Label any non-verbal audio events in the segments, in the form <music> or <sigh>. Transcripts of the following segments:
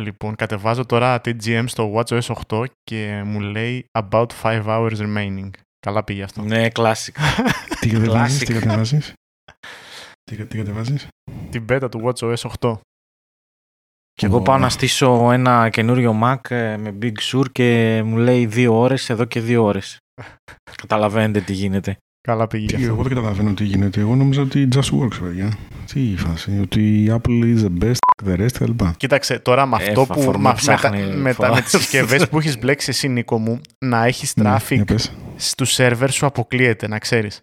Λοιπόν, κατεβάζω τώρα TGM στο WatchOS 8 και μου λέει about 5 hours remaining. Καλά πήγε αυτό. Ναι, classic. <laughs> τι κατεβάζεις, τι κατεβάζεις; Τι, τι κατεβάζεις; Την beta του WatchOS 8. Και εγώ πάω να στήσω ένα καινούριο Mac ε, με Big Sur και μου λέει δύο ώρες εδώ και δύο ώρες. <laughs> Καταλαβαίνετε τι γίνεται. Καλά πήγε. Τι, εγώ δεν καταλαβαίνω τι γίνεται. Εγώ νόμιζα ότι just works, παιδιά. Τι η φάση, ότι η Apple is the best, the rest κλπ. Κοίταξε, τώρα με αυτό που. Μα, με, τα, με, τα, με τις συσκευές που έχεις μπλέξει εσύ, Νίκο μου, να έχεις traffic ναι, στους σερβέρ σου αποκλείεται, να ξέρεις.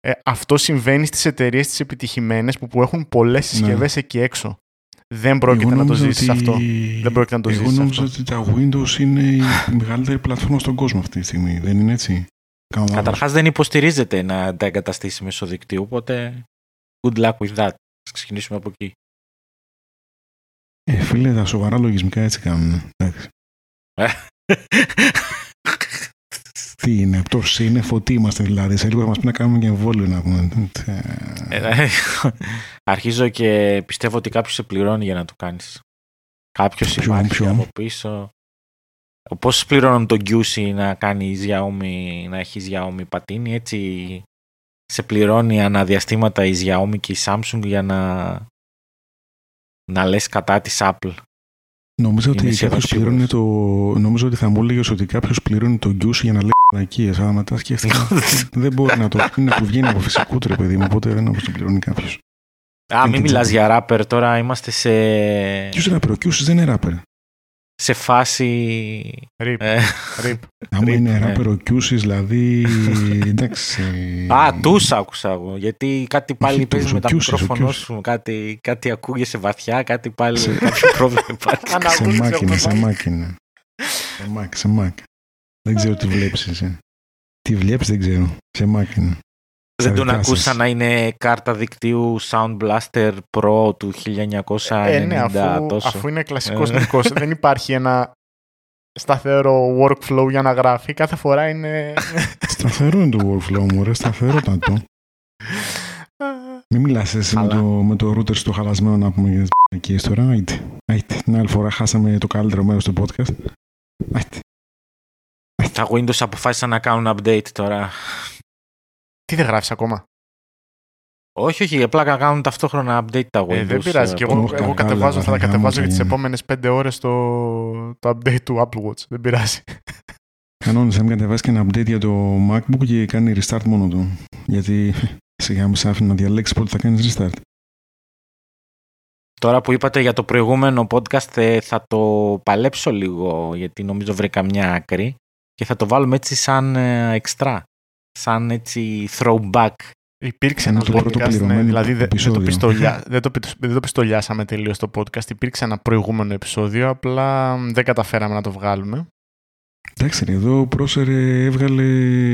Ε, αυτό συμβαίνει στις εταιρείες τις επιτυχημένες που, που έχουν πολλές συσκευές ναι. εκεί έξω. Δεν πρόκειται να το ζήσεις ότι... αυτό. Δεν πρόκειται να το ζήσεις. Εγώ νόμιζα ότι τα Windows είναι η μεγαλύτερη πλατφόρμα στον κόσμο αυτή τη στιγμή. Δεν είναι έτσι; Καταρχάς δεν υποστηρίζεται να τα εγκαταστήσει μέσω δικτύου, οπότε good luck with that. Ας ξεκινήσουμε από εκεί. Ε, φίλε, τα σοβαρά λογισμικά έτσι κάνουν. Ε. <laughs> τι είναι, από το σύννεφο, τι είμαστε δηλαδή. Σε λίγο θα μας πει να κάνουμε και εμβόλιο να πούμε. Ε, αρχίζω και πιστεύω ότι κάποιος σε πληρώνει για να το κάνεις. Κάποιος υπάρχει από πίσω. Πώς πληρώνουν τον Q να κάνει Xiaomi, να έχει Xiaomi πατίνι, έτσι σε πληρώνει αναδιαστήματα η Xiaomi και η Samsung για να, να λες κατά της Apple. Νομίζω ότι, κάποιος πληρώνει το... Νομίζω ότι θα μου έλεγε ότι κάποιος πληρώνει τον Q για να λέει ανακίε. Αλλά μετά σκέφτηκα. <laughs> δεν μπορεί να το. Είναι που βγαίνει από φυσικού τρε, παιδί μου. Οπότε δεν νομίζω το πληρώνει κάποιος. Α, μην μιλάς για ράπερ τώρα. Είμαστε σε. Ποιο είναι ράπερ, ο Q δεν είναι ράπερ σε φάση... Ρίπ. Ε, Άμα είναι ράπερ ο Κιούσης, δηλαδή, εντάξει... Α, τους άκουσα εγώ, γιατί κάτι πάλι παίζει με τα μικρόφωνο σου, κάτι, κάτι ακούγεσαι βαθιά, κάτι πάλι, κάτι πρόβλημα υπάρχει. σε μάκινα, σε μάκινα. Σε μάκινα, σε μάκινα. Δεν ξέρω τι βλέπεις εσύ. Τι βλέπεις δεν ξέρω, σε μάκινα. Δεν τον ακούσα να είναι κάρτα δικτύου Sound Blaster Pro του 1990 ε, ναι, αφού, τόσο. αφού είναι κλασικός ε. <laughs> δεν υπάρχει ένα σταθερό workflow για να γράφει. Κάθε φορά είναι... <laughs> σταθερό είναι το workflow μου, ρε. Σταθερό ήταν το. Μην μιλάς εσύ με το, με το router στο χαλασμένο να πούμε για τις τώρα. Άιτε. Άιτε. Την άλλη φορά χάσαμε το καλύτερο μέρος του podcast. Άιτε. Τα Windows αποφάσισαν να κάνουν update τώρα. Τι δεν γράφεις ακόμα; Όχι, όχι, απλά να κάνουν ταυτόχρονα update τα Windows. Ε, δεν πειράζει. Και εγώ, εγώ κατεβάζω, θα τα κατεβάζω για τις επόμενες πέντε ώρες το, το update του Apple Watch. Δεν πειράζει. Κανόνισα, μην κατεβάσεις και ένα update για το MacBook και κάνει restart μόνο του. Γιατί σιγά μου σε άφηνε να διαλέξεις πότε θα κάνεις restart. Τώρα που είπατε για το προηγούμενο podcast ε, θα το παλέψω λίγο γιατί νομίζω βρήκα μια άκρη και θα το βάλουμε έτσι σαν εξτρά σαν έτσι throwback. Υπήρξε ένα podcast, ναι, δηλαδή δεν, το πιστολιά, <laughs> δεν, το, δεν το πιστολιάσαμε τελείως το podcast. Υπήρξε ένα προηγούμενο επεισόδιο, απλά δεν καταφέραμε να το βγάλουμε. Εντάξει, εδώ ο Πρόσερ έβγαλε,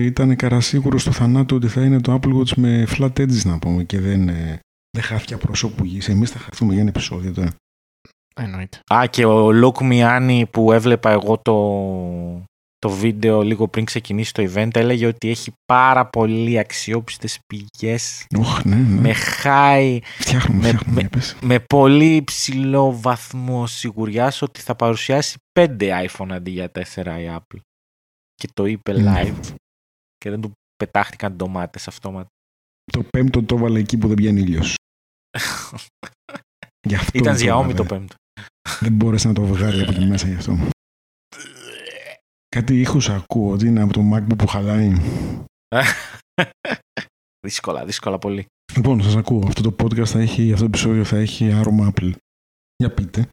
ήταν καρασίγουρος στο θανάτου ότι θα είναι το Apple Watch με flat edges να πούμε και δεν, ε, δεν χάθηκε προσώπου γης. Εμείς θα χαθούμε για ένα επεισόδιο τώρα. Εννοείται. Α, και ο Λουκ Μιάννη που έβλεπα εγώ το, το βίντεο λίγο πριν ξεκινήσει το event έλεγε ότι έχει πάρα πολύ αξιόπιστες πηγές. Ναι, ναι. με high φτιάχνουμε, με, με, με, πολύ ψηλό βαθμό σιγουριάς ότι θα παρουσιάσει 5 iPhone αντί για 4 η Apple. Και το είπε ναι. live. Και δεν του πετάχτηκαν ντομάτες αυτόματα. Το πέμπτο το έβαλε εκεί που δεν πιάνει ήλιος. <laughs> Ήταν Xiaomi το πέμπτο. Δεν μπόρεσε να το βγάλει από τη <laughs> μέσα γι' αυτό Κάτι ήχους ακούω ότι είναι από το MacBook που χαλάει. <laughs> δύσκολα, δύσκολα πολύ. Λοιπόν, σας ακούω. Αυτό το podcast θα έχει, αυτό το επεισόδιο θα έχει άρωμα Apple. Για πείτε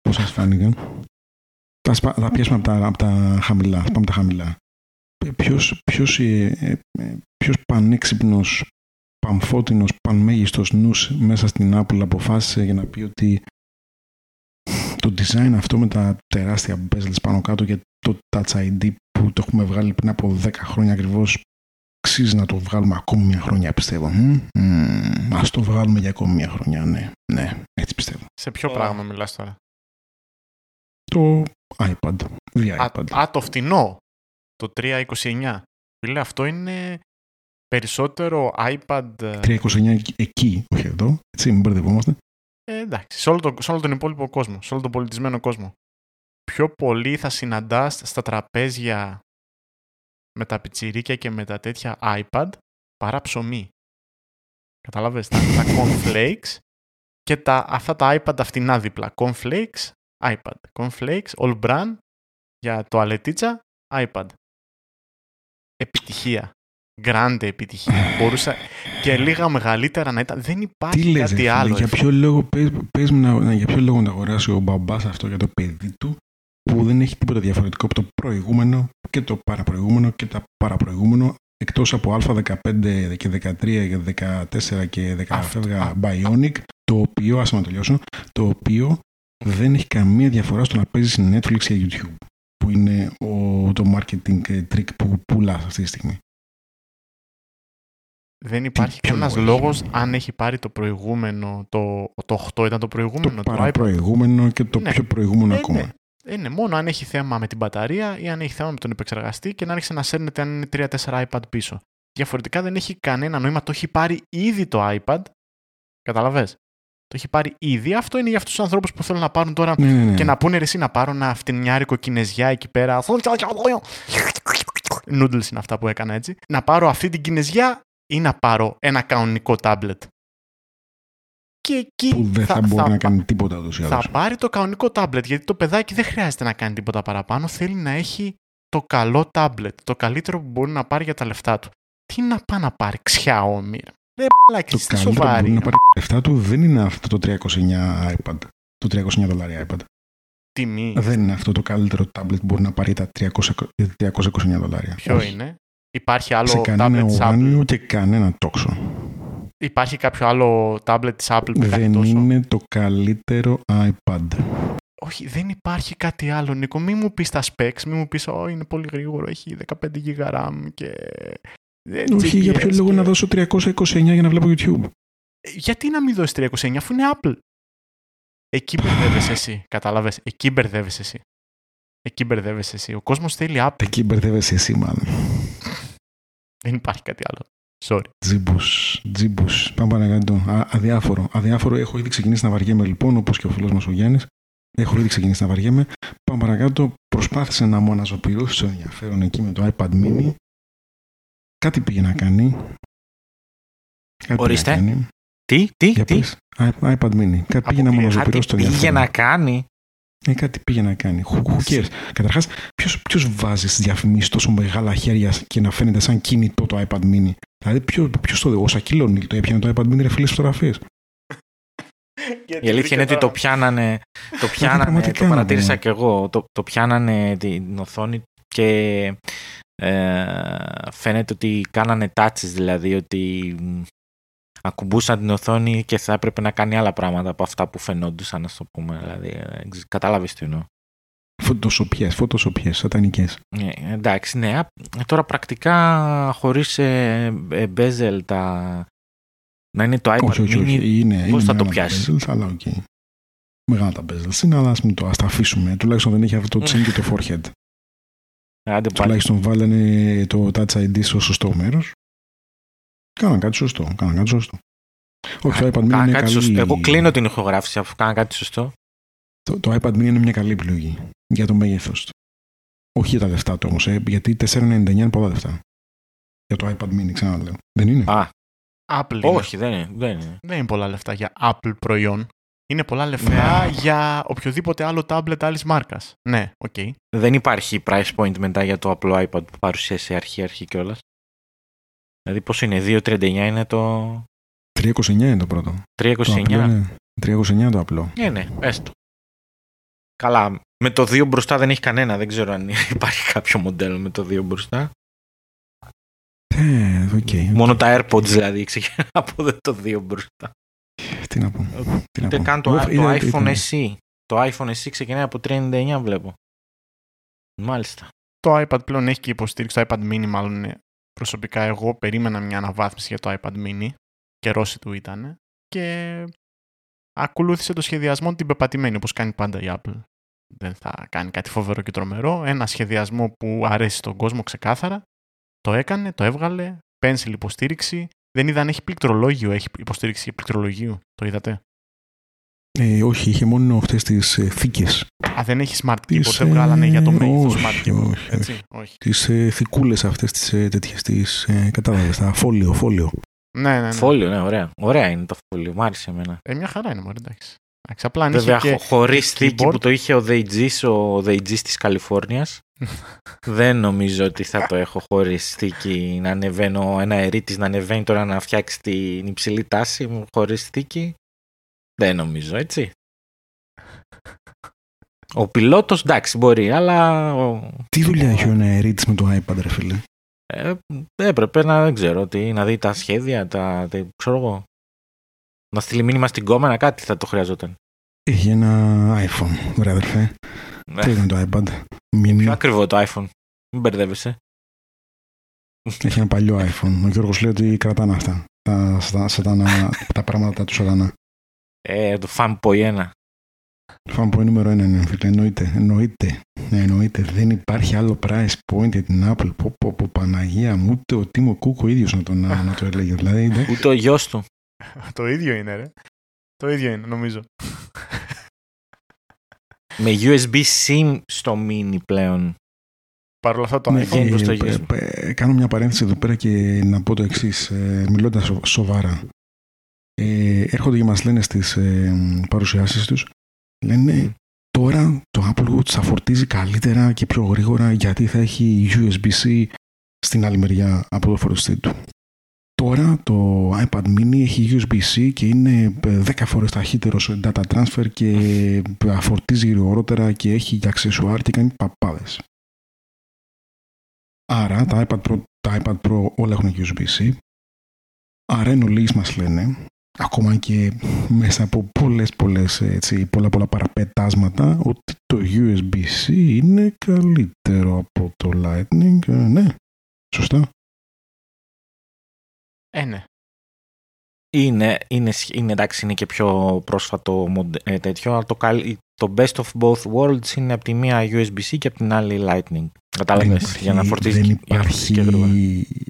πώς σας φάνηκαν. Θα, θα πιάσουμε από τα, από τα χαμηλά. Θα πάμε τα χαμηλά. Ποιος, ποιος, ε, ε, ποιος πανέξυπνος, πανφώτινος, πανμέγιστος νους μέσα στην Apple αποφάσισε για να πει ότι το design αυτό με τα τεράστια bezels πάνω κάτω και το Touch ID που το έχουμε βγάλει πριν από 10 χρόνια ακριβώς. Αξίζει να το βγάλουμε ακόμη μια χρονιά, πιστεύω. Α το βγάλουμε για ακόμη μια χρονιά, ναι. Ναι, έτσι πιστεύω. Σε ποιο πράγμα μιλάς τώρα; Το iPad. iPad. Α, το φτηνό. Το 329. Φίλε, αυτό είναι περισσότερο iPad... 329 εκεί, όχι εδώ. Έτσι, μην μπερδευόμαστε. Ε, εντάξει, σε όλο, το, σε όλο τον υπόλοιπο κόσμο, σε όλο τον πολιτισμένο κόσμο. Πιο πολύ θα συναντάς στα τραπέζια με τα πιτσιρίκια και με τα τέτοια iPad παρά ψωμί. Καταλάβες, τα, τα cornflakes και τα, αυτά τα iPad αυτινά δίπλα. Cornflakes, iPad. Cornflakes, all brand, για το αλετίτσα, iPad. Επιτυχία. Γκράντε επιτυχία. Μπορούσα και λίγα μεγαλύτερα να ήταν. Δεν υπάρχει Τι κάτι λες, άλλο. Για ποιο, λόγο, πες, πες να, για ποιο λόγο να αγοράσει ο μπαμπάς αυτό για το παιδί του που δεν έχει τίποτα διαφορετικό από το προηγούμενο και το παραπροηγούμενο και τα παραπροηγούμενο εκτός από α15 και 13 και 14 και 17 Bionic το οποίο, ας να τελειώσω, το οποίο δεν έχει καμία διαφορά στο να παίζεις Netflix ή YouTube που είναι ο, το marketing trick που πουλάς αυτή τη στιγμή. Δεν υπάρχει κανένας λόγος; αν έχει πάρει το προηγούμενο, το, το 8 ήταν το προηγούμενο. Το, το προηγούμενο και το ναι. πιο προηγούμενο ε, ακόμα. Ναι. Είναι μόνο αν έχει θέμα με την μπαταρία ή αν έχει θέμα με τον επεξεργαστή και να άρχισε να σέρνεται αν είναι 3-4 iPad πίσω. Διαφορετικά δεν έχει κανένα νόημα. Το έχει πάρει ήδη το iPad. Καταλαβες; Το έχει πάρει ήδη. Αυτό είναι για αυτούς τους ανθρώπους που θέλουν να πάρουν τώρα ναι, ναι, ναι. και να πούνε εσύ να πάρω ένα φτηνιάρικο κινέζια εκεί πέρα. Noodles είναι αυτά που έκανα έτσι. Να πάρω αυτή την κινέζια ή να πάρω ένα κανονικό τάμπλετ. Και εκεί που δεν θα, θα μπορεί να κάνει τίποτα ούτως Θα πάρει το κανονικό τάμπλετ γιατί το παιδάκι δεν χρειάζεται να κάνει τίποτα παραπάνω. Θέλει να έχει το καλό τάμπλετ. Το καλύτερο που μπορεί να πάρει για τα λεφτά του. Τι να πάει να πάρει, Xiaomi. Δεν παλάκι, το καλύτερο που μπορεί να πάρει τα λεφτά του δεν είναι αυτό το 309 iPad. Το 309 δολάρια iPad. Τιμή. Δεν είναι αυτό το καλύτερο tablet που μπορεί να πάρει τα 300, 329 δολάρια. Ποιο είναι; Υπάρχει άλλο σε κανένα ουράνιο και κανένα τόξο. Υπάρχει κάποιο άλλο tablet της Apple που Δεν τόσο; είναι το καλύτερο iPad. Όχι, δεν υπάρχει κάτι άλλο, Νίκο. Μην μου πεις τα specs, μην μου πεις, oh, είναι πολύ γρήγορο, έχει 15 GB RAM και... Όχι, για ποιο λόγο να δώσω 329 για να βλέπω YouTube; Ε, γιατί να μην δώσεις 329 αφού είναι Apple; Εκεί μπερδεύεσαι εσύ, κατάλαβες; Εκεί μπερδεύεσαι εσύ. Εκεί μπερδεύεσαι εσύ. Ο κόσμος θέλει Apple. Εκεί μπερδεύεσαι εσύ μάλλον. Δεν υπάρχει κάτι άλλο. Sorry. Τζίμπους. Τζίμπους. Πάμε παρακάτω. Αδιάφορο. Αδιάφορο. Έχω ήδη ξεκινήσει να βαριέμαι λοιπόν, όπως και ο φίλος μας ο Γιάννης. Έχω ήδη ξεκινήσει να βαριέμαι. Πάμε παρακάτω. Προσπάθησε να μου αναζωπηρώσει το ενδιαφέρον εκεί με το iPad mini. Κάτι πήγε να κάνει. Κάτι Ορίστε. Να κάνει. Τι, τι, Για τι; iPad mini. Κάτι πήγε να μου αναζωπηρώσει το ενδιαφέρον. Πήγε να κάνει; Ε, κάτι πήγε να κάνει. Who, cares; Καταρχάς, ποιος βάζει στις διαφημίσεις τόσο μεγάλα χέρια και να φαίνεται σαν κινητό το iPad mini; Δηλαδή, ποιο το δει; Ο Σακύλο το έπιανε το iPad mini ρε φίλε φωτογραφίες. Η αλήθεια είναι ότι το πιάνανε, το, πιάνανε, το παρατήρησα και εγώ, το, το πιάνανε την οθόνη και ε, φαίνεται ότι κάνανε τάτσες δηλαδή ότι ακουμπούσαν την οθόνη και θα έπρεπε να κάνει άλλα πράγματα από αυτά που φαινόντουσαν, να το πούμε. Δηλαδή, ε, κατάλαβες τι εννοώ. Φωτοσοπιές, φωτοσοπιές, σατανικές. Ε, εντάξει, ναι. Τώρα πρακτικά χωρίς ε, ε, bezel τα... Να είναι το iPad όχι, όχι, όχι. Είναι, πώς θα το πιάσεις; Bezels, αλλά οκ. Okay. Μεγάλα τα bezels είναι, αλλά ας μην το ας τα αφήσουμε. Τουλάχιστον δεν έχει αυτό το chin και το <laughs> forehead. Άντε, Τουλάχιστον βάλανε το Touch ID στο σωστό μέρος. Κάναν κάτι σωστό. Κάναν κάτι σωστό. Όχι, το iPad mini είναι καλή... Σωστό. Εγώ κλείνω την ηχογράφηση αφού κάνω κάτι σωστό. Το, το iPad mini είναι μια καλή επιλογή για το μέγεθος του. Όχι για τα λεφτά του όμως, ε, γιατί 4,99 είναι πολλά λεφτά. Για το iPad mini, ξαναλέω. Δεν είναι; Α, Apple Όχι, δεν είναι, δεν είναι. Δεν είναι πολλά λεφτά για Apple προϊόν. Είναι πολλά λεφτά ναι. για οποιοδήποτε άλλο tablet άλλης μάρκας. Ναι, οκ. Okay. Δεν υπάρχει price point μετά για το απλό iPad που παρουσίασε αρχή-αρχή κιόλας. Δηλαδή πώς είναι, 2.39 είναι το... 329 είναι το πρώτο. 329. 329 είναι το απλό. Ναι, ναι, έστω. Καλά, με το 2 μπροστά δεν έχει κανένα. Δεν ξέρω αν υπάρχει κάποιο μοντέλο με το 2 μπροστά. Ε, okay, Μόνο τα AirPods δηλαδή ξεκινά από το 2 μπροστά. Τι να πω. Ούτε καν το, το, το iPhone SE. Το iPhone SE ξεκινάει από 399 βλέπω. Μάλιστα. Το iPad πλέον έχει και υποστήριξη. Το iPad mini μάλλον προσωπικά εγώ περίμενα μια αναβάθμιση για το iPad mini. Καιρός του ήταν. Και ακολούθησε το σχεδιασμό την πεπατημένη όπως κάνει πάντα η Apple. Δεν θα κάνει κάτι φοβερό και τρομερό. Ένα σχεδιασμό που αρέσει στον κόσμο ξεκάθαρα. Το έκανε, το έβγαλε, pencil υποστήριξη. Δεν είδα αν έχει πληκτρολόγιο, έχει υποστήριξη πληκτρολογίου. Το είδατε; Ε, όχι, είχε μόνο αυτές τις ε, θήκε. Α, δεν έχεις smart keyboard, δεν βγάλανε για το μέγεθο smart keyboard. Όχι, έτσι, όχι. Τις ε, θικούλε αυτές τις ε, τέτοιες, τις ε, κατάλαβες, τα φόλιο, φόλιο. Ναι, ναι, ναι. Φόλιο, ναι, ωραία. Ωραία είναι το φόλιο, μου άρεσε εμένα. Ε, μια χαρά είναι, μωρέ, εντάξει. Απλά Βέβαια, και χωρίς θήκη που το είχε ο Δεϊτζής, ο Δεϊτζής της Καλιφόρνιας. <laughs> δεν νομίζω ότι θα το έχω χωρίς θήκη να ανεβαίνω ένα ερήτης να ανεβαίνει τώρα να φτιάξει την υψηλή τάση μου χωρίς θήκη. Δεν νομίζω, έτσι. Ο πιλότος εντάξει μπορεί, αλλά... Τι δουλειά έχει ο αερίτη με το iPad ρε φίλε; Ε, έπρεπε να δεν ξέρω τι, να δει τα σχέδια, τα, τα ξέρω εγώ. Να στείλει μήνυμα στην κόμμενα, κάτι θα το χρειαζόταν. Έχει ένα iPhone, βρε αδερφέ. Ναι. Τι είναι το iPad; Mini. Πιο ακριβό το iPhone. Μην μπερδεύεσαι. Έχει ένα παλιό iPhone. Ο Γιώργος λέει ότι κρατάνε αυτά. Τα, σατάνα, τα πράγματα τους σατανά. Ε, το Fanboy 1. Fanboy νούμερο 1 είναι, φίλε. Εννοείται. Εννοείται. Ναι, εννοείται. Δεν υπάρχει άλλο price point για την Apple. Πω, πω, πω Παναγία μου, ούτε ο Τίμο Κούκ ο ίδιος να, τον, να το έλεγε. Δηλαδή, <laughs> ούτε ο γιος του. το ίδιο είναι, ρε. Το ίδιο είναι, νομίζω. Με USB-C στο mini πλέον. Παρ' όλα αυτά το ναι, iPhone το ε, Κάνω μια παρένθεση εδώ πέρα και να πω το εξής, ε, μιλώντας σοβαρά. Ε, έρχονται και μας λένε στις ε, παρουσιάσεις τους, λένε τώρα το Apple Watch θα φορτίζει καλύτερα και πιο γρήγορα γιατί θα έχει USB-C στην άλλη μεριά από το φορτιστή του. Τώρα το iPad mini έχει USB-C και είναι 10 φορές ταχύτερο σε data transfer και φορτίζει γρηγορότερα και έχει και accessoire και κάνει παπάδες. Άρα τα iPad Pro, τα iPad Pro όλα έχουν USB-C. Άρα εν ολίγης μας λένε, ακόμα και μέσα από πολλές πολλές έτσι, πολλά πολλά παραπετάσματα, ότι το USB-C είναι καλύτερο από το Lightning. Ε, ναι, σωστά. Ε, ναι. Είναι, είναι, είναι, εντάξει, είναι και πιο πρόσφατο ε, τέτοιο, αλλά το, το best of both worlds είναι από τη μία USB-C και από την άλλη Lightning. Κατάλαβε για να φορτίζει δεν υπάρχει,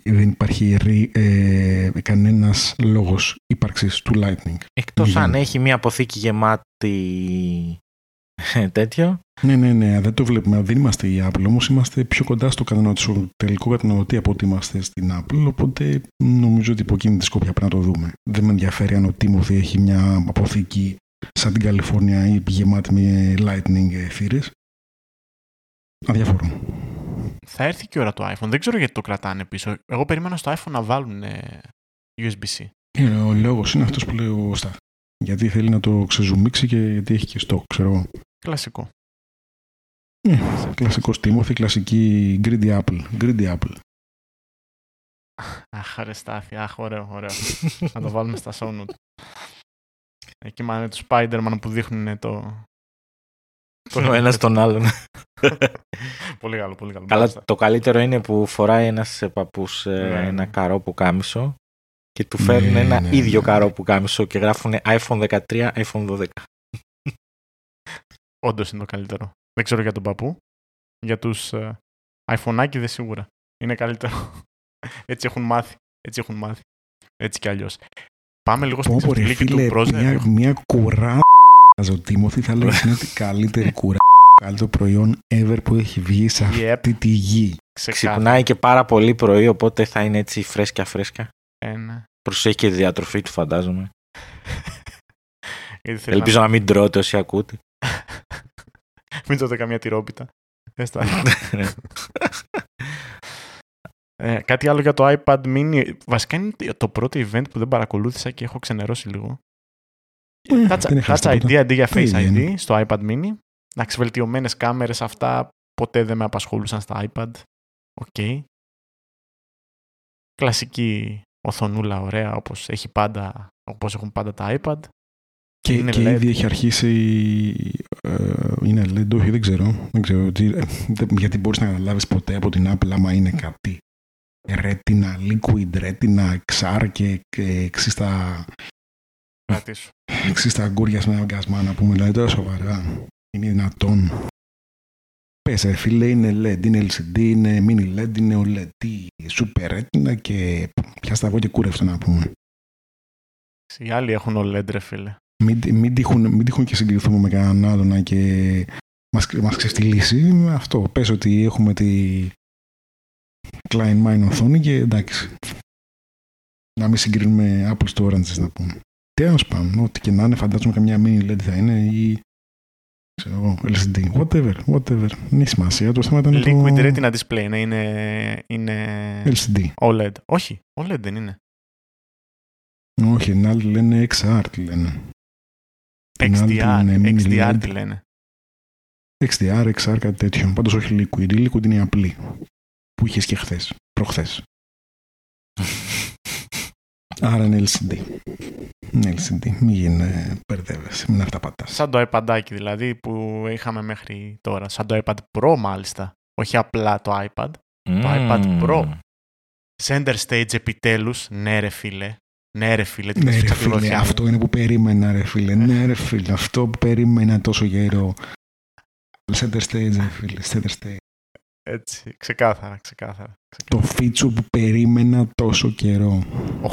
δεν υπάρχει ε, κανένας λόγος ύπαρξης του Lightning. Εκτός αν έχει μία αποθήκη γεμάτη τέτοιο. Ναι, ναι, ναι, δεν το βλέπουμε. Δεν είμαστε η Apple, όμως είμαστε πιο κοντά στο, στο τελικό καταναλωτή από ότι είμαστε στην Apple. Οπότε νομίζω ότι από εκείνη τη σκόπια πρέπει να το δούμε. Δεν με ενδιαφέρει αν ο Timothy έχει μια αποθήκη σαν την Καλιφόρνια ή γεμάτη με lightning θύρες. Αδιαφορώ. Θα έρθει και η ώρα το iPhone. Δεν ξέρω γιατί το κρατάνε πίσω. Εγώ περίμενα στο iPhone να βάλουν USB-C. Ε, ο λόγος είναι αυτός που λέει ο Σταφ. Γιατί θέλει να το ξεζουμίξει και γιατί έχει και στόκ, ξέρω εγώ. Κλασικό. Ε, κλασικό Timothy, κλασική greedy apple. Greedy apple. Αχ, αρεστάθη. Αχ, ωραίο, ωραίο. να το βάλουμε στα show Εκεί μάλλον του Spider-Man που δείχνουν το... το... Ο ένας τον άλλον. <laughs> πολύ καλό, πολύ καλό. Καλά, το καλύτερο είναι που φοράει ένας παππούς ε, ναι, ένα ναι. καρό που κάμισο και του φέρνουν ναι, ένα ναι, ίδιο ναι. καρό που κάμισο και γράφουν iPhone 13, iPhone 12. <laughs> Όντως είναι το καλύτερο. Δεν ξέρω για τον παππού. Για τους uh, iPhone σίγουρα. Είναι καλύτερο. <laughs> Έτσι έχουν μάθει. Έτσι έχουν μάθει. Έτσι κι αλλιώς. Πάμε λίγο στην ξεφτυλίκη του Project. Μια, μια κουρά ο Τίμωθη θα λέω είναι η καλύτερη κουρά <laughs> καλύτερο προϊόν ever που έχει βγει σε αυτή τη γη. Ξυπνάει και πάρα πολύ πρωί, οπότε θα είναι έτσι φρέσκια φρέσκια. Ένα. Προσέχει και τη διατροφή του, φαντάζομαι. Ελπίζω να... μην τρώτε όσοι ακούτε. <laughs> μην τρώτε καμία τυρόπιτα. <laughs> Ε, κάτι άλλο για το iPad mini. Βασικά είναι το πρώτο event που δεν παρακολούθησα και έχω ξενερώσει λίγο. Ε, Touch, ID αντί για Face ID στο iPad mini. Εντάξει, βελτιωμένες κάμερες αυτά ποτέ δεν με απασχολούσαν στα iPad. Οκ. Okay. Κλασική οθονούλα ωραία όπως, έχει πάντα, όπως έχουν πάντα τα iPad. Και, είναι και ήδη έχει αρχίσει. Ε, είναι LED, όχι, δεν ξέρω. Δεν ξέρω τι, γιατί μπορείς να καταλάβει ποτέ από την Apple άμα είναι κάτι Retina, Liquid, Retina, XR και, και εξίστα... Εξίστα αγκούρια με αγκασμά να πούμε, δηλαδή τώρα σοβαρά. Είναι δυνατόν. Πες ρε φίλε, είναι LED, είναι LCD, είναι mini LED, είναι OLED, super retina και πιάστα εγώ και κούρευτο να πούμε. Οι άλλοι έχουν OLED ρε φίλε. Μην, μην, τύχουν, μην τύχουν και συγκριθούμε με κανέναν άλλον και μας, μας ξεφτυλίσει. Αυτό. Πες ότι έχουμε τη Klein Mine οθόνη και εντάξει. Να μην συγκρίνουμε Apple στο Orange να πούμε. Τέλο πάντων, ό,τι και να είναι, φαντάζομαι καμιά mini LED θα είναι ή ξέρω εγώ, LCD, whatever, whatever. Δεν έχει σημασία. Το θέμα ήταν Liquid το... Retina Display να είναι, είναι LCD. OLED. Όχι, OLED δεν είναι. Όχι, την άλλη λένε XR τι λένε. XDR, XDR τι λένε. XDR, XR, κάτι τέτοιο. Πάντως όχι Liquid. Η Liquid είναι η απλή. Που είχες και χθες, προχθές. <laughs> Άρα είναι LCD. Είναι LCD. Μην γίνει μπερδεύεσαι, μην αυταπατάς. Σαν το iPad δηλαδή που είχαμε μέχρι τώρα. Σαν το iPad Pro μάλιστα. Όχι απλά το iPad. Το iPad Pro. Center stage επιτέλους. Ναι ρε φίλε. Ναι ρε φίλε. Ναι ρε φίλε. Αυτό είναι που περίμενα ρε φίλε. Ναι ρε φίλε. Αυτό που περίμενα τόσο καιρό. Center stage ρε φίλε. Center stage. Έτσι, ξεκάθαρα, ξεκάθαρα. Το φίτσο που περίμενα τόσο καιρό.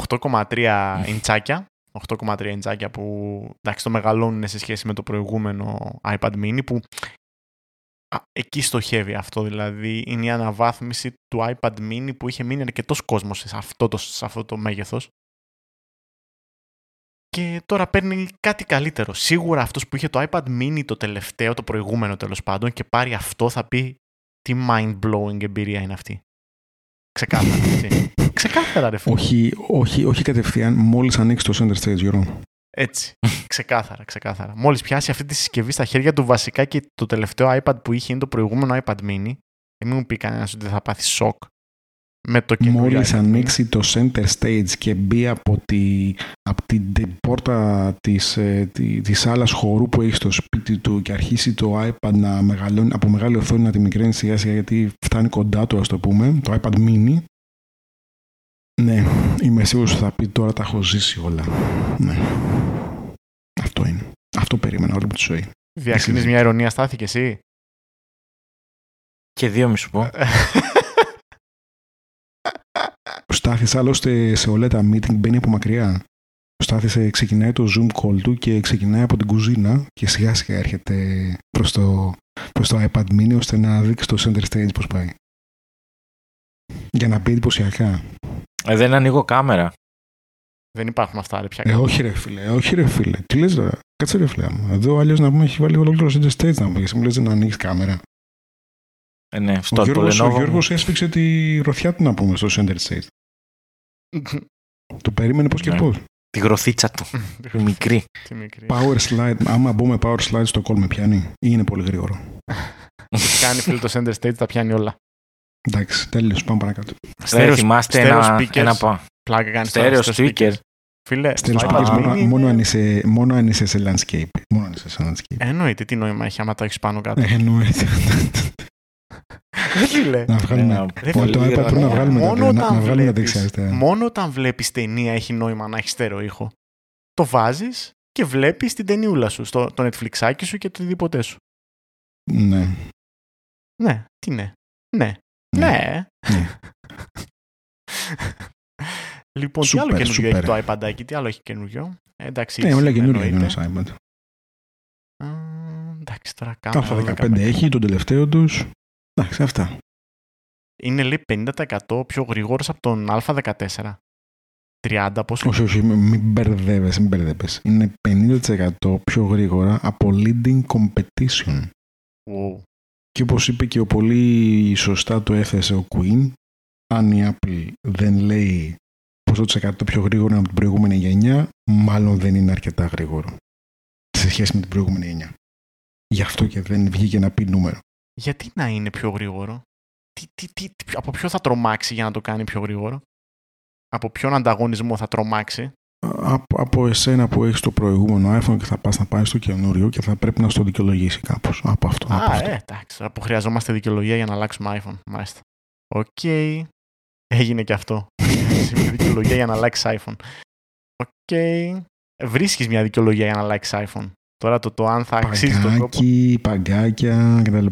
8,3 ιντσάκια. 8,3 ιντσάκια που εντάξει, το μεγαλώνουν σε σχέση με το προηγούμενο iPad mini που α, εκεί στοχεύει αυτό δηλαδή είναι η αναβάθμιση του iPad mini που είχε μείνει αρκετός κόσμος σε αυτό το, σε αυτό το μέγεθος και τώρα παίρνει κάτι καλύτερο. Σίγουρα αυτός που είχε το iPad mini το τελευταίο, το προηγούμενο τέλος πάντων και πάρει αυτό θα πει τι mind-blowing εμπειρία είναι αυτή. Ξεκάθαρα, έτσι. <laughs> Ξεκάθαρα, ρε φίλε. Όχι, όχι, όχι κατευθείαν, μόλις ανοίξει το center stage, Γιώργο. Έτσι. ξεκάθαρα, ξεκάθαρα. Μόλις πιάσει αυτή τη συσκευή στα χέρια του βασικά και το τελευταίο iPad που είχε είναι το προηγούμενο iPad mini, δεν μου πει κανένας ότι θα πάθει σοκ με το Μόλις ανοίξει το center stage και μπει από, τη, από την πόρτα της, ε, της άλλας χορού που έχει στο σπίτι του και αρχίσει το iPad να μεγαλώνει, από μεγάλη οθόνη να τη μικραίνει σιγά σιγά γιατί φτάνει κοντά του ας το πούμε, το iPad mini, ναι, είμαι σίγουρος ότι θα πει τώρα τα έχω ζήσει όλα. Ναι. Αυτό είναι. Αυτό περίμενα όλη μου τη ζωή. Διακρίνεις μια ειρωνία στάθηκε εσύ; Και δύο μη σου πω. <laughs> Ο Στάθης άλλωστε σε όλα τα meeting μπαίνει από μακριά. Ο Στάθης ε, ξεκινάει το zoom call του και ξεκινάει από την κουζίνα και σιγά σιγά έρχεται προς το, προς το iPad mini ώστε να δείξει το center stage πώς πάει. Για να πει εντυπωσιακά. Ε, δεν ανοίγω κάμερα. Δεν υπάρχουν αυτά ρε πια. Ε, όχι ρε φίλε, όχι ρε φίλε. Τι λες τώρα; Κάτσε ρε φίλε. Εδώ αλλιώς να πούμε έχει βάλει ολόκληρο center stage να πούμε. Εσύ μου λες να ανοίγεις κάμερα. Ε, ναι, στο ο, Γιώργος, ο Γιώργος έσφιξε τη ροθιά του να πούμε στο center stage. Το περίμενε πώς και ναι. πώς. Τη γροθίτσα του. τη μικρή. Power slide. Άμα μπούμε power slide στο call με πιάνει ή είναι πολύ γρήγορο. <laughs> Κάνει φίλο το center stage, τα πιάνει όλα. Εντάξει, τέλειος. Πάμε παρακάτω. Στέρεο, θυμάστε ένα, speakers, ένα πλάκα κάνει στέρεος speaker. Φίλε, στέρεος speakers μόνο, μόνο, αν είσαι, μόνο αν είσαι σε landscape. Μόνο αν είσαι σε landscape. Εννοείται τι νόημα έχει άμα το έχεις πάνω κάτω. Ε, εννοείται. Φίλε. <laughs> Να βγάλουμε. το iPad πρέπει να βγάλουμε μόνο τα, να βγάλουμε δεξιά Μόνο όταν βλέπεις ταινία έχει νόημα να έχεις στέρεο ήχο. Το βάζεις και βλέπεις την ταινιούλα σου, στο, το Netflix σου και το οτιδήποτε σου. Ναι. Ναι, τι ναι. Ναι. Ναι. ναι. <laughs> λοιπόν, τι άλλο καινούργιο έχει το iPad, τι άλλο έχει καινούργιο. Ε, εντάξει, ναι, όλα καινούργιο έχει ένα iPad. εντάξει, τώρα κάνω. Το 15 έχει, τον τελευταίο τους. Εντάξει, αυτά. Είναι λέει 50% πιο γρήγορο από τον Α14. 30, πόσο. Όχι, όχι, μην μπερδεύεσαι, μην μπερδεύεσαι. Είναι 50% πιο γρήγορα από leading competition. Wow. Και όπως είπε και ο πολύ σωστά το έθεσε ο Queen, αν η Apple δεν λέει ποσό πιο γρήγορο από την προηγούμενη γενιά, μάλλον δεν είναι αρκετά γρήγορο σε σχέση με την προηγούμενη γενιά. Γι' αυτό και δεν βγήκε να πει νούμερο. Γιατί να είναι πιο γρήγορο; Τι, τι, τι, από ποιο θα τρομάξει για να το κάνει πιο γρήγορο; Από ποιον ανταγωνισμό θα τρομάξει; Από, από εσένα που έχεις το προηγούμενο iPhone και θα πας να πάει στο καινούριο και θα πρέπει να στο δικαιολογήσει κάπως από αυτό. Α, από αυτό. ε, εντάξει. Που χρειαζόμαστε δικαιολογία για να αλλάξουμε iPhone. Μάλιστα. Οκ. Okay. Έγινε και αυτό. <laughs> δικαιολογία για να αλλάξεις iPhone. Οκ. Okay. Βρίσκεις μια δικαιολογία για να αλλάξεις iPhone. Τώρα το, το αν θα αξίζει το κόπο. παγκάκια κτλ.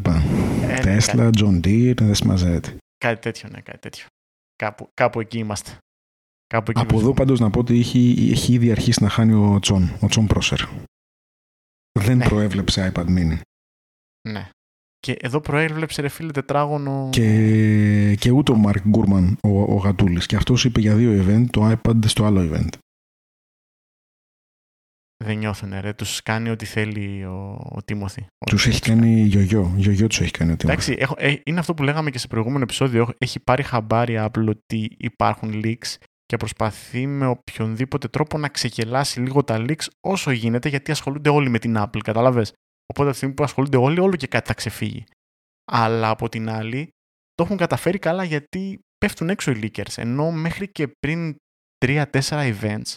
Ε, Tesla, John Deere, δεν συμμαζεύεται. Κάτι τέτοιο, ναι, κάτι τέτοιο. Κάπου, κάπου εκεί είμαστε. Κάπου Από εδώ πάντως να πω ότι έχει, έχει ήδη αρχίσει να χάνει ο Τσόν, ο Τσόν Πρόσερ. Δεν ναι. προέβλεψε iPad mini. Ναι. Και εδώ προέβλεψε ρε φίλε τετράγωνο... Και, και ούτε ο Μαρκ Γκούρμαν, ο, ο Γατούλης. Και αυτός είπε για δύο event, το iPad στο άλλο event. Δεν νιώθουν ρε, τους κάνει ό,τι θέλει ο, ο Τίμωθη. Τους έχει κάνει γιογιό, γιογιό τους έχει κάνει ο Τίμωθη. Εντάξει, ε, είναι αυτό που λέγαμε και σε προηγούμενο επεισόδιο, έχει πάρει χαμπάρι Apple ότι υπάρχουν leaks και προσπαθεί με οποιονδήποτε τρόπο να ξεκελάσει λίγο τα leaks όσο γίνεται γιατί ασχολούνται όλοι με την Apple, καταλαβες. Οπότε από τη στιγμή που ασχολούνται όλοι, όλο και κάτι θα ξεφύγει. Αλλά από την άλλη, το έχουν καταφέρει καλά γιατί πέφτουν έξω οι leakers. Ενώ μέχρι και πριν 3-4 events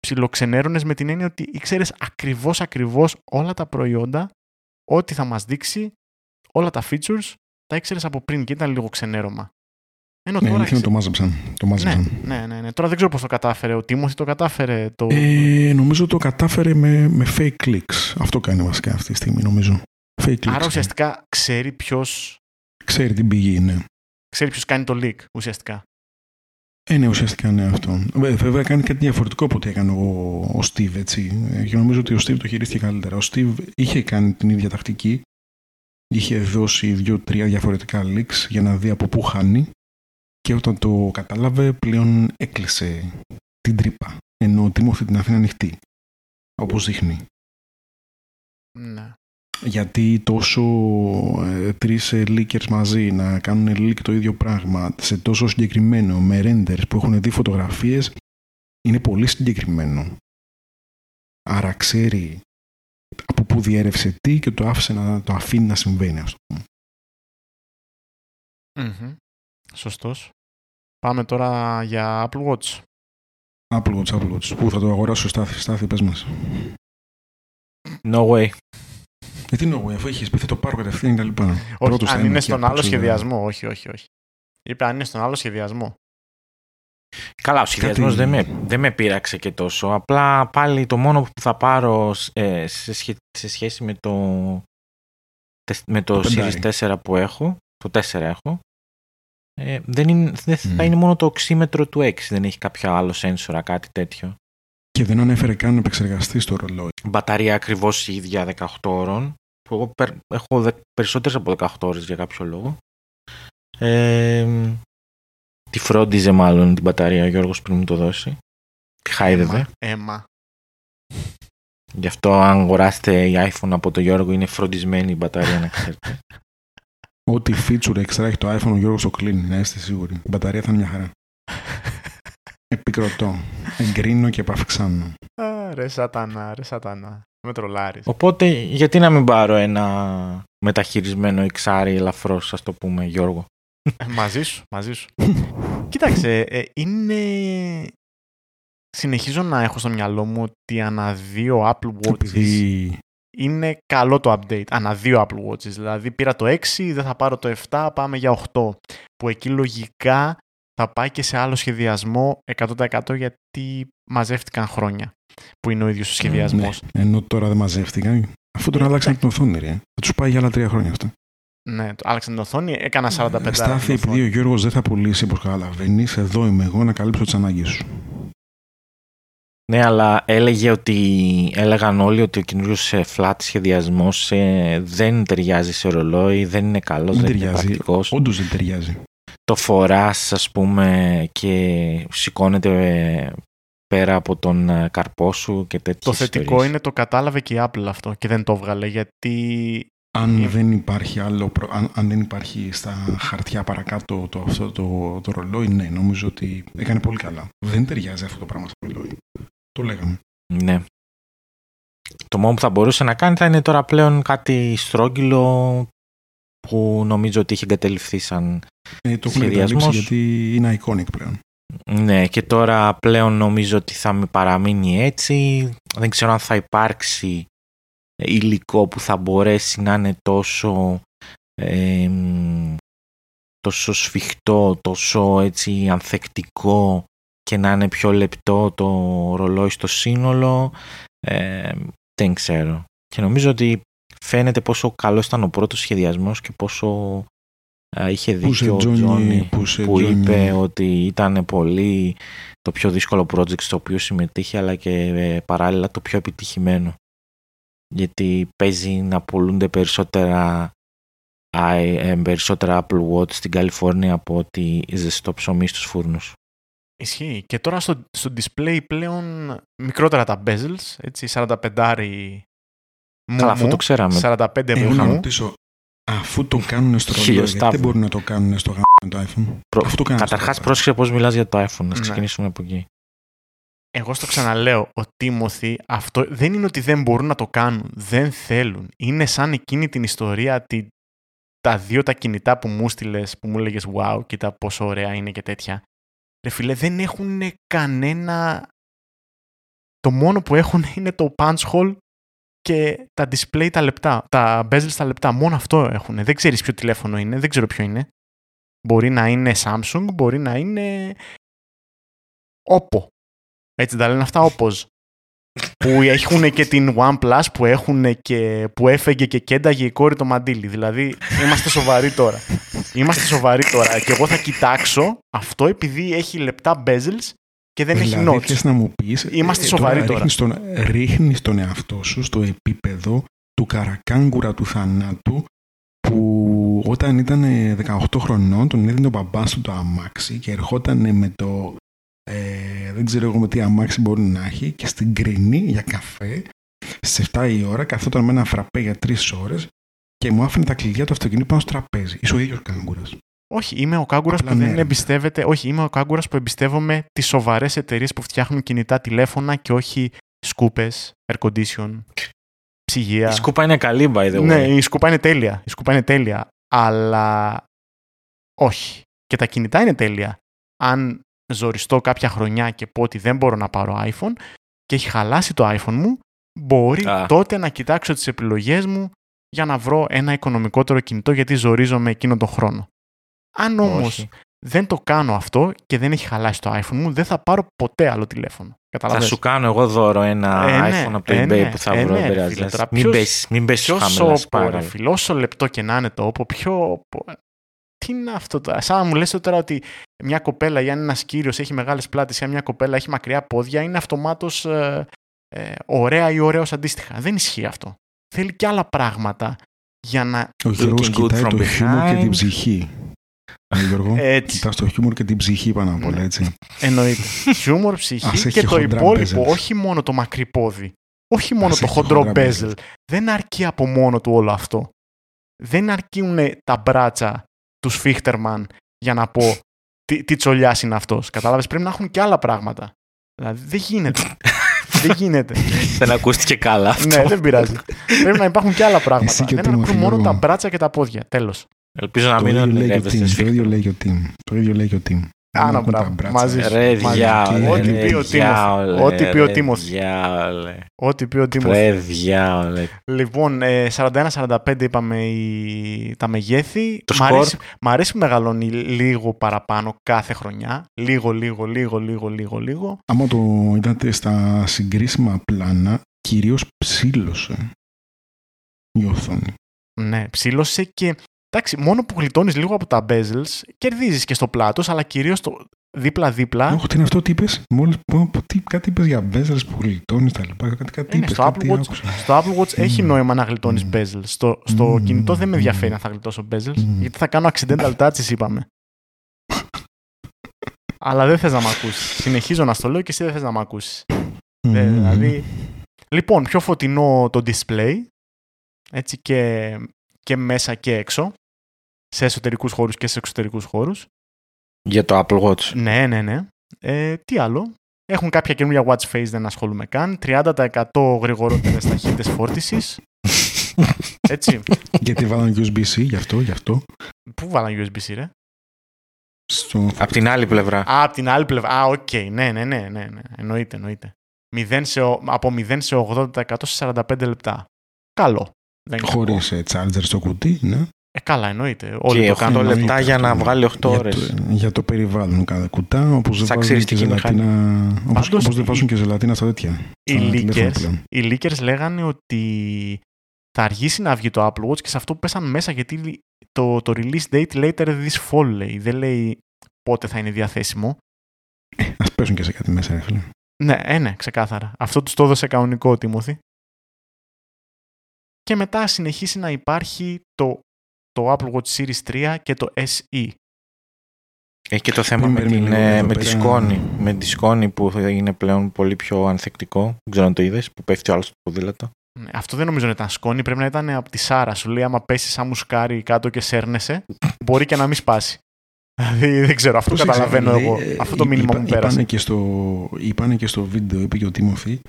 ψιλοξενέρωνες με την έννοια ότι ήξερες ακριβώς ακριβώς όλα τα προϊόντα, ό,τι θα μας δείξει, όλα τα features, τα ήξερες από πριν και ήταν λίγο ξενέρωμα. Ενώ ναι, τώρα το μάζεψαν. Το μάζεψαν. Ναι, ναι, ναι, ναι. Τώρα δεν ξέρω πώς το κατάφερε. Ο Τίμωθη το κατάφερε. Το... Ε, νομίζω το κατάφερε με, με fake clicks. Αυτό κάνει βασικά αυτή τη στιγμή, νομίζω. Fake clicks. Άρα ουσιαστικά ξέρει ποιο. Ξέρει την πηγή, ναι. Ξέρει ποιος κάνει το leak, ουσιαστικά. Ε, ναι, ουσιαστικά ναι αυτό. Ε, βέβαια κάνει κάτι διαφορετικό από ό,τι έκανε ο, ο Steve, έτσι. Ε, και νομίζω ότι ο Steve το χειρίστηκε καλύτερα. Ο Steve είχε κάνει την ίδια τακτική. Είχε δώσει δύο-τρία διαφορετικά leaks για να δει από πού χάνει και όταν το κατάλαβε πλέον έκλεισε την τρύπα ενώ ο Τίμωθη την αφήνει ανοιχτή όπως δείχνει. Ναι. Γιατί τόσο ε, τρεις leakers μαζί να κάνουν leak το ίδιο πράγμα σε τόσο συγκεκριμένο με renders που έχουν δει φωτογραφίες είναι πολύ συγκεκριμένο. Άρα ξέρει από πού διέρευσε τι και το άφησε να το αφήνει να συμβαίνει αυτό. Σωστός. Πάμε τώρα για Apple Watch. Apple Watch, Apple Watch. Πού θα το αγοράσω, Στάθη, Στάθη, πες μας. No way. Ε, τι no way, αφού έχεις πει θα το πάρω κατευθείαν και λοιπά. Όχι, αν είναι στον άλλο σχεδιασμό, όχι, όχι, όχι. Είπε αν είναι στον άλλο σχεδιασμό. Καλά, ο σχεδιασμός δεν, με, δεν με πείραξε και τόσο. Απλά πάλι το μόνο που θα πάρω ε, σε, σε, σχέση με το, με το, το Series 4 που έχω, το 4 έχω, ε, δεν, είναι, δεν θα είναι μόνο το οξύμετρο του 6, δεν έχει κάποιο άλλο σένσορα, κάτι τέτοιο. Και δεν ανέφερε καν επεξεργαστή στο ρολόι. Μπαταρία ακριβώς η ίδια 18 ώρων. Που εγώ έχω περισσότερες από 18 ώρες για κάποιο λόγο. Ε, τη φρόντιζε μάλλον την μπαταρία ο Γιώργος πριν μου το δώσει. Τη χάιδευε. Έμα. Γι' αυτό αν αγοράσετε η iPhone από το Γιώργο είναι φροντισμένη η μπαταρία να ξέρετε. Ό,τι feature εξτράχει το iPhone ο Γιώργος το κλείνει, να είστε σίγουροι. Η μπαταρία θα είναι μια χαρά. Επικροτώ. Εγκρίνω και επαυξάνω. ρε σατανά, ρε σατανά. Με τρολάρεις. Οπότε γιατί να μην πάρω ένα μεταχειρισμένο εξάρι ελαφρώς, ας το πούμε, Γιώργο; Ε, μαζί σου, μαζί σου. <laughs> Κοίταξε, ε, είναι... Συνεχίζω να έχω στο μυαλό μου ότι ανά δύο Apple Watches είναι καλό το update. Ανά δύο Apple Watches. Δηλαδή πήρα το 6, δεν θα πάρω το 7, πάμε για 8. Που εκεί λογικά θα πάει και σε άλλο σχεδιασμό 100% γιατί μαζεύτηκαν χρόνια που είναι ο ίδιος ο σχεδιασμός. Ναι, ενώ τώρα δεν μαζεύτηκαν. Αφού τώρα άλλαξαν την οθόνη, ρε. Θα τους πάει για άλλα τρία χρόνια αυτά. Ναι, άλλαξαν την οθόνη, έκανα 45 Στάθη, επειδή ο Γιώργος δεν θα πουλήσει, όπως καταλαβαίνεις, εδώ είμαι εγώ να καλύψω τις ανάγκες σου. Ναι, αλλά έλεγε ότι, έλεγαν όλοι ότι ο καινούριο ε, flat σχεδιασμός ε, δεν ταιριάζει σε ρολόι, δεν είναι καλός, δεν, δεν ταιριάζει. είναι Όντως δεν ταιριάζει. Το φοράς, ας πούμε, και σηκώνεται ε, πέρα από τον καρπό σου και τέτοια. Το θετικό είναι το κατάλαβε και η Apple αυτό και δεν το έβγαλε γιατί. Αν, δεν υπάρχει άλλο, αν, αν, δεν υπάρχει στα χαρτιά παρακάτω το, αυτό το, το ρολόι, ναι, νομίζω ότι έκανε πολύ καλά. Δεν ταιριάζει αυτό το πράγμα στο ρολόι. Το λέγαμε. Ναι. Το μόνο που θα μπορούσε να κάνει θα είναι τώρα πλέον κάτι στρόγγυλο που νομίζω ότι είχε εγκατελειφθεί σαν ε, το σχεδιασμός. γιατί είναι iconic πλέον. Ναι, και τώρα πλέον νομίζω ότι θα παραμείνει έτσι. Δεν ξέρω αν θα υπάρξει υλικό που θα μπορέσει να είναι τόσο ε, τόσο σφιχτό, τόσο έτσι ανθεκτικό και να είναι πιο λεπτό το ρολόι στο σύνολο, ε, δεν ξέρω. Και νομίζω ότι φαίνεται πόσο καλός ήταν ο πρώτος σχεδιασμός και πόσο είχε δίκιο ο Τζόνι που είπε ότι ήταν πολύ το πιο δύσκολο project στο οποίο συμμετείχε αλλά και ε, παράλληλα το πιο επιτυχημένο γιατί παίζει να πουλούνται περισσότερα ε, περισσότερα Apple Watch στην Καλιφόρνια από ότι ζεστό ψωμί στους φούρνους. Ισχύει. Και τώρα στο, στο display πλέον μικρότερα τα bezels, έτσι, 45 μου, Καλά, αυτό το ξέραμε. 45 Εγώ να ρωτήσω, αφού το κάνουν στο ρολόι, γιατί δεν μπορούν να το κάνουν στο το iPhone; Προ... Αυτό Καταρχάς, πρόσεξε πώς μιλάς για το iPhone. Να ναι. ξεκινήσουμε από εκεί. Εγώ στο ξαναλέω, ο Τίμωθη αυτό δεν είναι ότι δεν μπορούν να το κάνουν. Δεν θέλουν. Είναι σαν εκείνη την ιστορία τη, τα δύο τα κινητά που μου στείλες, που μου έλεγες Wow, κοίτα πόσο ωραία είναι και τέτοια. Ρε φίλε, δεν έχουν κανένα. Το μόνο που έχουν είναι το punch hole και τα display τα λεπτά, τα bezels τα λεπτά. Μόνο αυτό έχουν. Δεν ξέρεις ποιο τηλέφωνο είναι, δεν ξέρω ποιο είναι. Μπορεί να είναι Samsung, μπορεί να είναι Oppo. Έτσι τα λένε αυτά όπως. <laughs> που έχουν και την OnePlus που, έχουν και, που έφεγε και κένταγε η κόρη το μαντίλι. Δηλαδή, είμαστε σοβαροί τώρα. Είμαστε σοβαροί τώρα. Και εγώ θα κοιτάξω αυτό επειδή έχει λεπτά bezels και δεν δηλαδή, έχει notes. να μου πεις, Είμαστε ε, σοβαροί τώρα. Ρίχνεις τον, ρίχνεις τον εαυτό σου στο επίπεδο του καρακάγκουρα του θανάτου που όταν ήταν 18 χρονών τον έδινε ο μπαμπάς του το αμάξι και ερχόταν με το ε, δεν ξέρω εγώ με τι αμάξι μπορεί να έχει και στην κρινή για καφέ στι 7 η ώρα καθόταν με ένα φραπέ για 3 ώρες και μου άφηνε τα κλειδιά του αυτοκινήτου πάνω στο τραπέζι. Είσαι ο ίδιος κάγκουρα. Όχι, είμαι ο κάγκουρας που δεν εμπιστεύεται. Όχι, είμαι ο κάγκουρας που εμπιστεύομαι τις σοβαρές εταιρείες που φτιάχνουν κινητά τηλέφωνα και όχι σκούπες, air condition, ψυγεία. Η σκούπα είναι καλή, by the way. Ναι, η σκούπα είναι τέλεια. Η σκούπα είναι τέλεια. Αλλά όχι. Και τα κινητά είναι τέλεια. Αν ζοριστώ κάποια χρονιά και πω ότι δεν μπορώ να πάρω iPhone και έχει χαλάσει το iPhone μου, μπορεί τότε να κοιτάξω τις επιλογές μου για να βρω ένα οικονομικότερο κινητό γιατί ζορίζομαι εκείνο τον χρόνο. Αν όμως δεν το κάνω αυτό και δεν έχει χαλάσει το iPhone μου, δεν θα πάρω ποτέ άλλο τηλέφωνο. Θα σου κάνω εγώ δώρο ένα ε, ναι, iPhone από το ε, eBay ναι, που θα ε, βρω. Ναι, φίλε, μην πέσει μην πέσεις χαμηλά. όσο λεπτό και να είναι το όπο, πιο... Τι είναι αυτό τώρα; Σαν να μου λες τώρα ότι μια κοπέλα ή αν ένας κύριος έχει μεγάλες πλάτες ή αν μια κοπέλα έχει μακριά πόδια, είναι αυτομάτως ε, ε, ωραία ή ωραίος αντίστοιχα. Δεν ισχύει αυτό. Θέλει και άλλα πράγματα για να. Ο Γιώργος κοιτάει το χιούμορ και την ψυχή. Ε, Γιώργο, έτσι. κοιτάς το χιούμορ και την ψυχή πάνω απ' όλα, έτσι. Εννοείται. χιούμορ, ψυχή και το υπόλοιπο, όχι μόνο το μακρύ πόδι. Όχι μόνο το χοντρό μπέζελς. Δεν αρκεί από μόνο του όλο αυτό. Δεν αρκούν τα μπράτσα του Φίχτερμαν για να πω τι, τι τσολιάς είναι αυτός. Κατάλαβες, πρέπει να έχουν και άλλα πράγματα. Δηλαδή δεν γίνεται. <laughs> δεν γίνεται. δεν ακούστηκε καλά αυτό. ναι, δεν πειράζει. πρέπει να υπάρχουν και άλλα πράγματα. δεν αρκούν μόνο τα μπράτσα και τα πόδια. Τέλος. Ελπίζω να μην ονειρεύεστε. Το ίδιο λέει ο Τιμ. Το ίδιο λέει ο Τιμ. Άνα μπράβο. Μαζί σου. Ρε διάολε. Ό,τι πει ο Τίμος. Ό,τι πει ο Τίμος. Ό,τι πει ο Τίμος. Ρε διάολε. Λοιπόν, 41-45 ε, είπαμε τα μεγέθη. Το σκορ. Μ' αρέσει που μεγαλώνει λίγο παραπάνω κάθε χρονιά. Λίγο, λίγο, λίγο, λίγο, λίγο, λίγο. Άμα το είδατε στα συγκρίσιμα πλάνα, κυρίως ψήλωσε η οθόνη. Ναι, ψήλωσε και Εντάξει, μόνο που γλιτώνεις λίγο από τα bezels, κερδίζεις και στο πλάτος, αλλά κυρίως δίπλα-δίπλα. Όχι, τι είναι αυτό, τι είπες; Μόλις κάτι είπες για bezels που γλιτώνεις τα λοιπά. Κάτι, κάτι είναι, στο, Apple Watch, στο Apple Watch έχει νόημα να γλιτώνεις mm. bezels. Στο, στο mm. κινητό δεν με ενδιαφέρει αν θα γλιτώσω bezels, γιατί θα κάνω accidental touches, είπαμε. <laughs> αλλά δεν θες να μ' ακούσεις. Συνεχίζω να στο λέω και εσύ δεν θες να μ' ακούσεις. δηλαδή. Λοιπόν, πιο φωτεινό το display. Έτσι και και μέσα και έξω, σε εσωτερικούς χώρους και σε εξωτερικούς χώρους. Για το Apple Watch. Ναι, ναι, ναι. Ε, τι άλλο. Έχουν κάποια καινούργια watch face, δεν ασχολούμαι καν. 30% γρηγορότερες <laughs> ταχύτητες φόρτισης. <laughs> Έτσι. Γιατί βάλαν USB-C, γι' αυτό, γι' αυτό. Πού βάλαν USB-C, ρε; Στο... Απ' την άλλη πλευρά. Α, απ' την άλλη πλευρά. Α, οκ. Okay. Ναι, ναι, ναι, ναι, ναι. Εννοείται, εννοείται. 0 σε, από 0 σε 80% σε 45 λεπτά. Καλό. Χωρίς ε, charger στο κουτί, ναι. Ε, καλά, εννοείται. Όλοι και το 8 λεπτά για να βγάλει 8 ώρες. Για, για, το περιβάλλον κάθε κουτά, όπως δεν βάζουν και ζελατίνα. Όπως δεν βάζουν και ζελατίνα στα τέτοια. Οι leakers, λέγανε ότι θα αργήσει να βγει το Apple Watch και σε αυτό που πέσαν μέσα γιατί το, το release date later this fall, λέει. Δεν λέει πότε θα είναι διαθέσιμο. Ε, ας πέσουν και σε κάτι μέσα, ρε φίλε. Ναι, ε, ναι, ξεκάθαρα. Αυτό τους το έδωσε κανονικό ο Τίμωθη. Και μετά συνεχίσει να υπάρχει το, το Apple Watch Series 3 και το SE. Έχει και το θέμα με, την, ε, με, τη σκόνη, με τη σκόνη που είναι πλέον πολύ πιο ανθεκτικό. Δεν ξέρω αν το είδες, που πέφτει άλλος στο ποδήλατο. Ναι, αυτό δεν νομίζω να ήταν σκόνη, πρέπει να ήταν από τη Σάρα. Σου λέει, άμα πέσει σαν μουσκάρι κάτω και σέρνεσαι, μπορεί και να μην σπάσει. Δηλαδή δεν ξέρω, αυτό καταλαβαίνω εγώ. Ε, αυτό το μήνυμα μου πέρασε. Και στο, είπανε και στο βίντεο, είπε και ο Τίμωθη,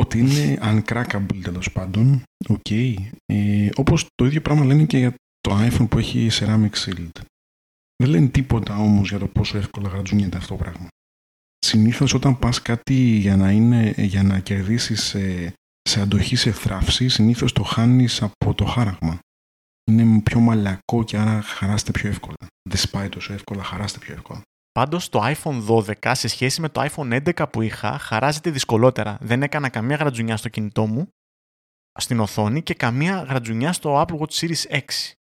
ότι είναι <laughs> uncrackable τέλος πάντων. Okay. Ε, Όπως το ίδιο πράγμα λένε και για το iPhone που έχει ceramic shield. Δεν λένε τίποτα όμως για το πόσο εύκολα γρατζουνιέται αυτό το πράγμα. Συνήθως όταν πας κάτι για να, είναι, για να κερδίσεις σε, σε αντοχή σε θράψη, συνήθως το χάνεις από το χάραγμα. Είναι πιο μαλακό και άρα χαράστε πιο εύκολα. Δεν σπάει τόσο εύκολα, χαράστε πιο εύκολα. Πάντως το iPhone 12 σε σχέση με το iPhone 11 που είχα χαράζεται δυσκολότερα. Δεν έκανα καμία γρατζουνιά στο κινητό μου, στην οθόνη και καμία γρατζουνιά στο Apple Watch Series 6.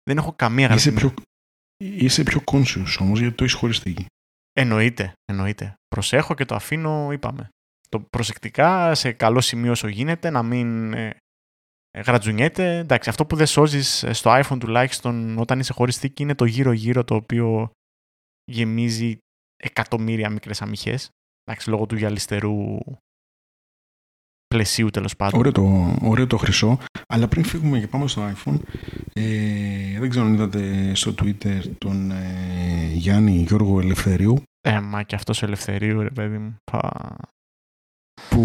Δεν έχω καμία γρατζουνιά. Είσαι πιο, είσαι πιο conscious όμως γιατί το έχεις χωριστεί. Εννοείται, εννοείται. Προσέχω και το αφήνω, είπαμε. Το προσεκτικά, σε καλό σημείο όσο γίνεται, να μην ε, γρατζουνιέται. Εντάξει, αυτό που δεν σώζεις ε, στο iPhone τουλάχιστον όταν είσαι χωρίς θήκη είναι το γύρω-γύρω το οποίο γεμίζει εκατομμύρια μικρές αμυχές. Εντάξει, λόγω του γυαλιστερού πλαισίου τέλος πάντων. Ωραίο το, ωραίο το χρυσό. Αλλά πριν φύγουμε και πάμε στο iPhone, ε, δεν ξέρω αν είδατε στο Twitter τον ε, Γιάννη Γιώργο Ελευθερίου. Ε, μα και αυτός ο Ελευθερίου, ρε παιδί μου. Πα... Που...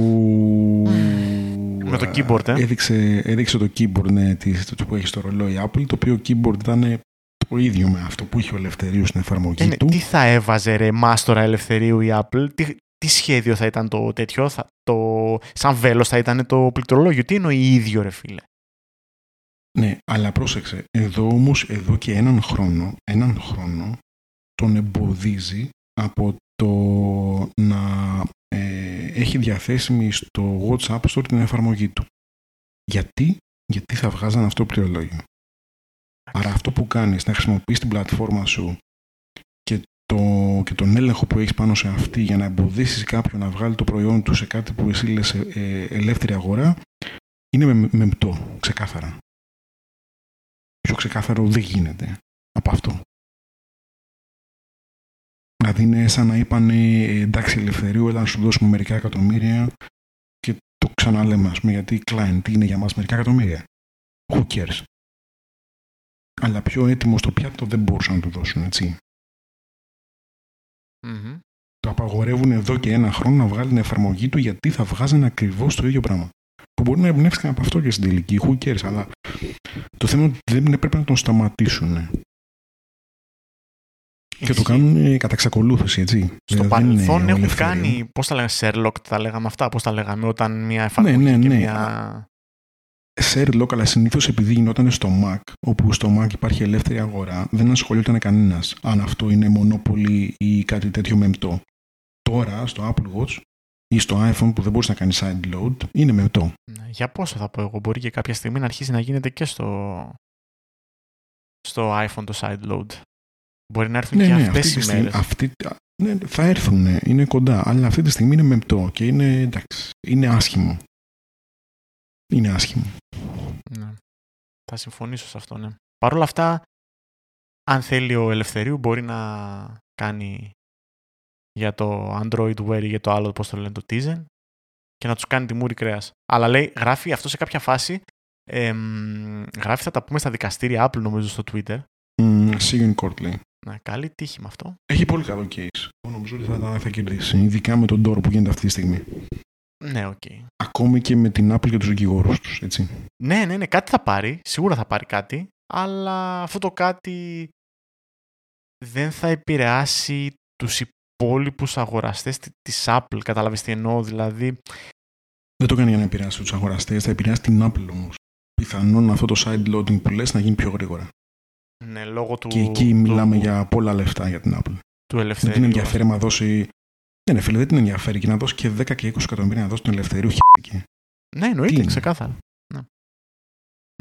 Με το keyboard, ε. Έδειξε, έδειξε το keyboard ναι, το που έχει στο ρολόι Apple, το οποίο keyboard ήταν το ίδιο με αυτό που είχε ο Ελευθερίου στην εφαρμογή ε, του. Τι θα έβαζε ρε μάστορα Ελευθερίου η Apple, τι, τι σχέδιο θα ήταν το τέτοιο, θα, το, σαν βέλος θα ήταν το πληκτρολόγιο, τι εννοεί ίδιο ρε φίλε; Ναι, αλλά πρόσεξε, εδώ όμως, εδώ και έναν χρόνο, έναν χρόνο τον εμποδίζει από το να ε, έχει διαθέσιμη στο WhatsApp Store την εφαρμογή του. Γιατί, γιατί θα βγάζαν αυτό το πληκτρολόγιο. Άρα αυτό που κάνεις, να χρησιμοποιείς την πλατφόρμα σου και, το, και τον έλεγχο που έχεις πάνω σε αυτή για να εμποδίσεις κάποιον να βγάλει το προϊόν του σε κάτι που εσύ λες ε, ε ελεύθερη αγορά, είναι με, μεμπτό, ξεκάθαρα. Πιο ξεκάθαρο δεν γίνεται από αυτό. Δηλαδή είναι σαν να είπαν εντάξει ελευθερίου, έλα να σου δώσουμε μερικά εκατομμύρια και το ξαναλέμε ας πούμε γιατί client είναι για μας μερικά εκατομμύρια. Who cares; Αλλά πιο έτοιμος στο πιάτο δεν μπορούσαν να του δώσουν, έτσι. Το απαγορεύουν εδώ και ένα χρόνο να βγάλει την εφαρμογή του γιατί θα βγάζουν ακριβώς το ίδιο πράγμα. Που μπορεί να εμπνεύστηκαν από αυτό και στην τελική, who cares, αλλά το θέμα είναι ότι δεν πρέπει να τον σταματήσουν. Και το κάνουν κατά εξακολούθηση, έτσι. Στο δηλαδή παρελθόν έχουν κάνει, πώς τα λέγαμε, Sherlock, τα λέγαμε αυτά, πώς τα λέγαμε, όταν μια εφαρμογή ναι, ναι, ναι. και μια Sherlock, αλλά συνήθως επειδή γινόταν στο Mac, όπου στο Mac υπάρχει ελεύθερη αγορά, δεν ασχολιόταν κανένας αν αυτό είναι μονόπολη ή κάτι τέτοιο μεμπτό. Τώρα στο Apple Watch ή στο iPhone που δεν μπορείς να κάνεις side load, είναι μεμπτό. Ναι, για πόσο θα πω εγώ, μπορεί και κάποια στιγμή να αρχίσει να γίνεται και στο, στο iPhone το side load. Μπορεί να έρθουν ναι, και ναι, αυτές οι μέρες. Αυτή, ναι, θα έρθουν, είναι κοντά, αλλά αυτή τη στιγμή είναι μεμπτό και είναι, εντάξει, είναι άσχημο είναι άσχημο. Ναι. Θα συμφωνήσω σε αυτό, ναι. Παρ' όλα αυτά, αν θέλει ο Ελευθερίου, μπορεί να κάνει για το Android Wear ή για το άλλο, πώς το λένε, το Tizen και να τους κάνει τη μούρη κρέας. Αλλά λέει, γράφει αυτό σε κάποια φάση, εμ, γράφει θα τα πούμε στα δικαστήρια Apple νομίζω στο Twitter. Mm, see you in court λέει. Να, καλή τύχη με αυτό. Έχει πολύ καλό case. Νομίζω ότι θα, θα κερδίσει. Ειδικά με τον ντόρο που γίνεται αυτή τη στιγμή. Ναι, οκ. Okay. Ακόμη και με την Apple και τους δικηγόρους τους, έτσι. Ναι, ναι, ναι, κάτι θα πάρει. Σίγουρα θα πάρει κάτι. Αλλά αυτό το κάτι δεν θα επηρεάσει τους υπόλοιπους αγοραστές της Apple. Κατάλαβες τι εννοώ, δηλαδή... Δεν το κάνει για να επηρεάσει τους αγοραστές, θα επηρεάσει την Apple όμως. Πιθανόν αυτό το side loading που λες να γίνει πιο γρήγορα. Ναι, λόγω του... Και εκεί μιλάμε για πολλά λεφτά για την Apple. Του ελευθερίου. Δεν την ενδιαφέρει να δώσει ναι, ναι, φίλε, δεν την ενδιαφέρει και να δώσει και 10 και 20 εκατομμύρια να δώσει τον ελευθερίου χέρι. Ναι, εννοείται, ξεκάθαρα. Ναι.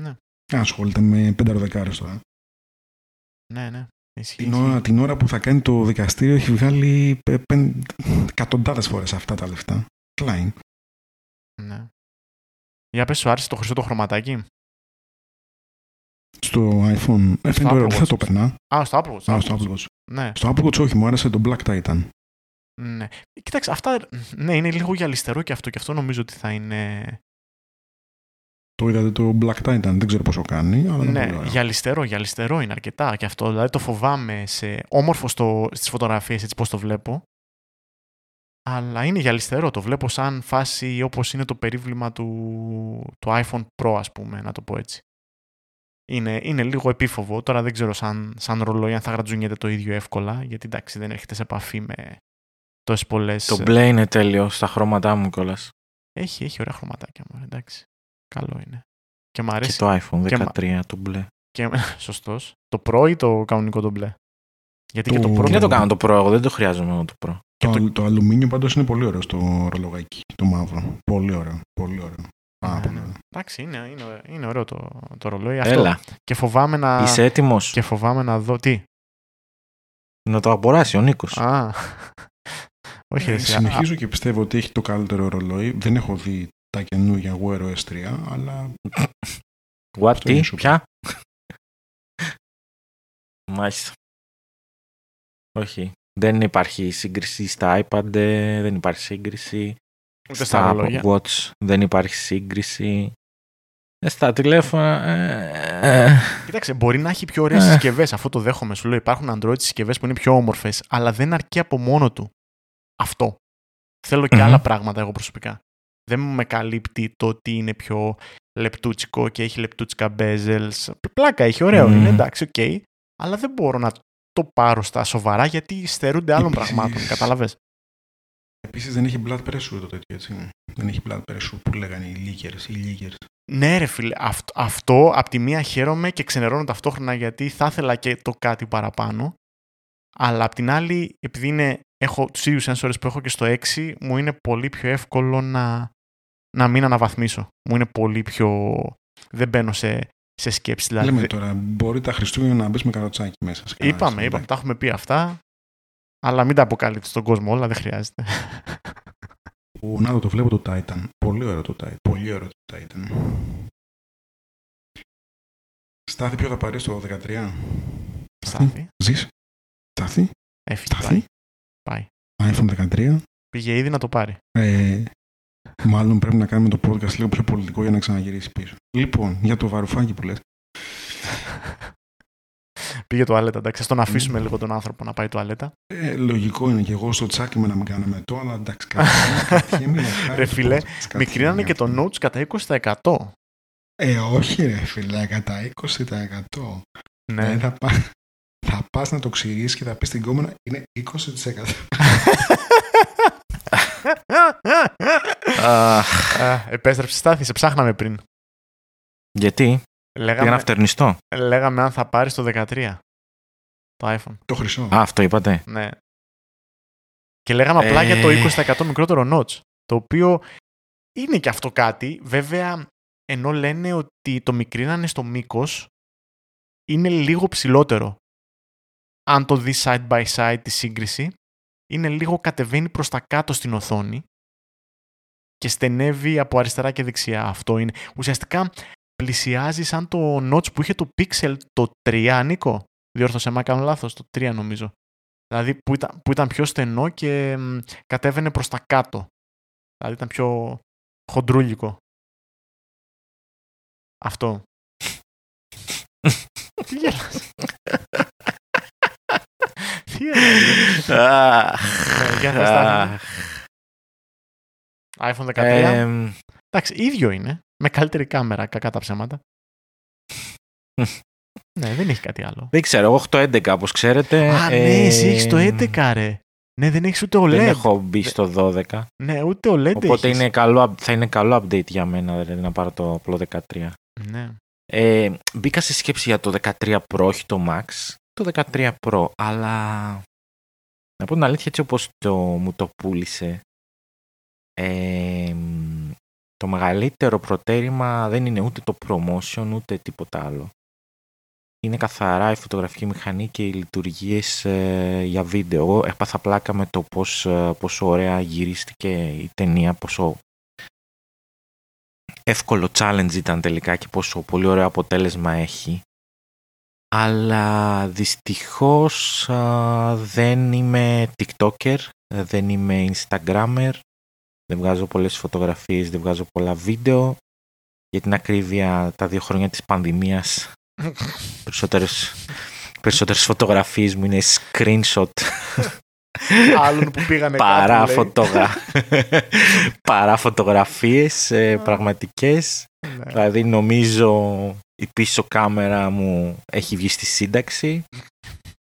ναι. Ασχολείται με πέντε δεκάρε τώρα. Ναι, ναι. Την ώρα, την ώρα που θα κάνει το δικαστήριο έχει βγάλει εκατοντάδες φορές αυτά τα λεφτά. Klein. Ναι. Για πες σου άρεσε το χρυσό το χρωματάκι; Στο iPhone. Ε, φαίνεται ωραίο. Θα το περνά. Α, στο Apple Watch. Α, στο Apple Watch. Ναι. Στο Apple Watch όχι, μου άρεσε το Black Titan. Ναι. Κοίταξε, αυτά ναι, είναι λίγο γυαλιστερό και αυτό. Και αυτό νομίζω ότι θα είναι. Το είδατε το Black Titan, δεν ξέρω πόσο κάνει. Αλλά ναι, γυαλιστερό, γυαλιστερό είναι αρκετά και αυτό. Δηλαδή το φοβάμαι σε όμορφο στο, στις φωτογραφίες έτσι πώς το βλέπω. Αλλά είναι γυαλιστερό, το βλέπω σαν φάση όπως είναι το περίβλημα του, του iPhone Pro ας πούμε, να το πω έτσι. Είναι, είναι λίγο επίφοβο, τώρα δεν ξέρω σαν, σαν ρολόι αν θα γρατζουνιέται το ίδιο εύκολα, γιατί εντάξει δεν έρχεται σε επαφή με τόσες πολλές. Το μπλε είναι τέλειος στα χρώματά μου κιόλας. Έχει, έχει ωραία χρωματάκια μου, εντάξει. Καλό είναι. Και μου αρέσει. Και το iPhone 13 το μπλε. Και... <laughs> Σωστός. Το Pro ή το κανονικό το μπλε; Γιατί το... και το Pro... Τι να το κάνω το Pro, εγώ δεν το χρειάζομαι το Pro. Το, το... το αλουμίνιο πάντως είναι πολύ ωραίο στο ρολογάκι, το μαύρο. Πολύ ωραίο, πολύ ωραίο. Α, ναι, ναι. Εντάξει, είναι, είναι, είναι ωραίο το, το ρολόι. Έλα. Αυτό. Και φοβάμαι να... Είσαι έτοιμος; Και φοβάμαι να δω... Τι; Να το αποράσει ο Νίκος. Α, όχι, ε, συνεχίζω και πιστεύω ότι έχει το καλύτερο ρολόι. Δεν έχω δει τα καινούργια Wear OS 3, αλλά... What, τι, ποια; Μάλιστα. Όχι. Δεν υπάρχει σύγκριση στα iPad, δεν υπάρχει σύγκριση. Ούτε στα, Apple Watch δεν υπάρχει σύγκριση. Ε, στα τηλέφωνα. Ε, ε. Κοίταξε, μπορεί να έχει πιο ωραίες συσκευές. Αυτό το δέχομαι. Σου λέω: Υπάρχουν Android συσκευές που είναι πιο όμορφες, αλλά δεν αρκεί από μόνο του αυτό. Θέλω και άλλα πράγματα εγώ προσωπικά. Δεν με καλύπτει το ότι είναι πιο λεπτούτσικο και έχει λεπτούτσικα bezels. Πλάκα έχει, ωραίο είναι, εντάξει, οκ. Okay. Αλλά δεν μπορώ να το πάρω στα σοβαρά γιατί στερούνται άλλων Επίσης... πραγμάτων, κατάλαβες; Επίσης δεν έχει blood pressure το τέτοιο, έτσι. Δεν έχει blood pressure που λέγανε οι leakers, οι leakers. Ναι ρε φίλε, αυτό, αυτό απ' τη μία χαίρομαι και ξενερώνω ταυτόχρονα γιατί θα ήθελα και το κάτι παραπάνω. Αλλά απ' την άλλη, επειδή είναι, έχω τους ίδιους sensors που έχω και στο 6, μου είναι πολύ πιο εύκολο να, να μην αναβαθμίσω. Μου είναι πολύ πιο... Δεν μπαίνω σε, σε σκέψη. Δηλαδή, Λέμε τώρα, μπορεί τα Χριστούγεννα να μπεις με καροτσάκι μέσα. Είπαμε, είπαμε, τα έχουμε πει αυτά. Αλλά μην τα αποκαλύψει στον κόσμο όλα, δεν χρειάζεται. Ο, να το βλέπω το Titan. Πολύ ωραίο το Titan. Πολύ ωραίο το Titan. Στάθη ποιο θα πάρεις το 13. Στάθη. Ζεις. Στάθη. Έφυγε. Στάθη. Πάει. iPhone 13. Πήγε ήδη να το πάρει. Ε, μάλλον πρέπει να κάνουμε το podcast λίγο πιο πολιτικό για να ξαναγυρίσει πίσω. Λοιπόν, για το βαρουφάκι που λες. <laughs> Πήγε το αλέτα, εντάξει. Στον αφήσουμε λίγο τον άνθρωπο να πάει το αλέτα. Ε, λογικό είναι και εγώ στο τσάκι με να μην κάνουμε το, αλλά εντάξει. Κάτι, <laughs> ρε φίλε, μικρίνανε και το notes κατά 20%. Ε, όχι ρε φίλε, κατά 20%. Ναι. Ε, θα, πά, θα πας να το ξηρίσει και θα πεις στην κόμμα είναι 20%. Επέστρεψες στάθη, σε ψάχναμε πριν. Γιατί; Λέγαμε, Για φτερνιστώ. Λέγαμε αν θα πάρεις το 13. Το iPhone. Το χρυσό. Α, αυτό είπατε. Ναι. Και λέγαμε απλά για το 20% ε. μικρότερο notch. Το οποίο είναι και αυτό κάτι. Βέβαια, ενώ λένε ότι το μικρίνανε στο μήκος, είναι λίγο ψηλότερο. Αν το δεις side by side τη σύγκριση, είναι λίγο κατεβαίνει προς τα κάτω στην οθόνη και στενεύει από αριστερά και δεξιά. Αυτό είναι. Ουσιαστικά πλησιάζει σαν το notch που είχε το Pixel το 3, Νίκο. Διόρθωσε με κάνω λάθος, το 3 νομίζω. Δηλαδή που ήταν, που ήταν πιο στενό και μ, κατέβαινε προς τα κάτω. Δηλαδή ήταν πιο χοντρούλικο. Αυτό. <laughs> Τι γέλας. Τι Για iPhone 13. Εντάξει, ίδιο είναι. Με καλύτερη κάμερα, κακά τα ψέματα. <laughs> ναι, δεν έχει κάτι άλλο. Δεν ξέρω, εγώ έχω το 11 όπως ξέρετε. Α, ναι, εσύ έχεις το 11 ρε. Ναι, δεν έχεις ούτε OLED. Δεν έχω μπει στο 12. Ναι, ούτε OLED Οπότε είναι καλό, θα είναι καλό update για μένα, δηλαδή να πάρω το απλό 13. Ναι. Ε, μπήκα σε σκέψη για το 13 Pro, όχι το Max. Το 13 Pro, αλλά να πω την αλήθεια έτσι όπως το, μου το πούλησε. Ε, το μεγαλύτερο προτέρημα δεν είναι ούτε το promotion ούτε τίποτα άλλο. είναι καθαρά η φωτογραφική μηχανή και οι λειτουργίες ε, για βίντεο. Εγώ έπαθα πλάκα με το πώς, ε, πόσο ωραία γυρίστηκε η ταινία, πόσο εύκολο challenge ήταν τελικά και πόσο πολύ ωραίο αποτέλεσμα έχει. Αλλά δυστυχώς δεν είμαι TikToker, δεν είμαι Instagrammer, δεν βγάζω πολλές φωτογραφίες, δεν βγάζω πολλά βίντεο. Για την ακρίβεια τα δύο χρόνια της πανδημίας <laughs> περισσότερες, περισσότερες φωτογραφίες μου είναι screenshot άλλων που πήγανε <laughs> παρά, φωτογρα... <laughs> παρά φωτογραφίες ε, πραγματικές ναι. δηλαδή νομίζω η πίσω κάμερα μου έχει βγει στη σύνταξη.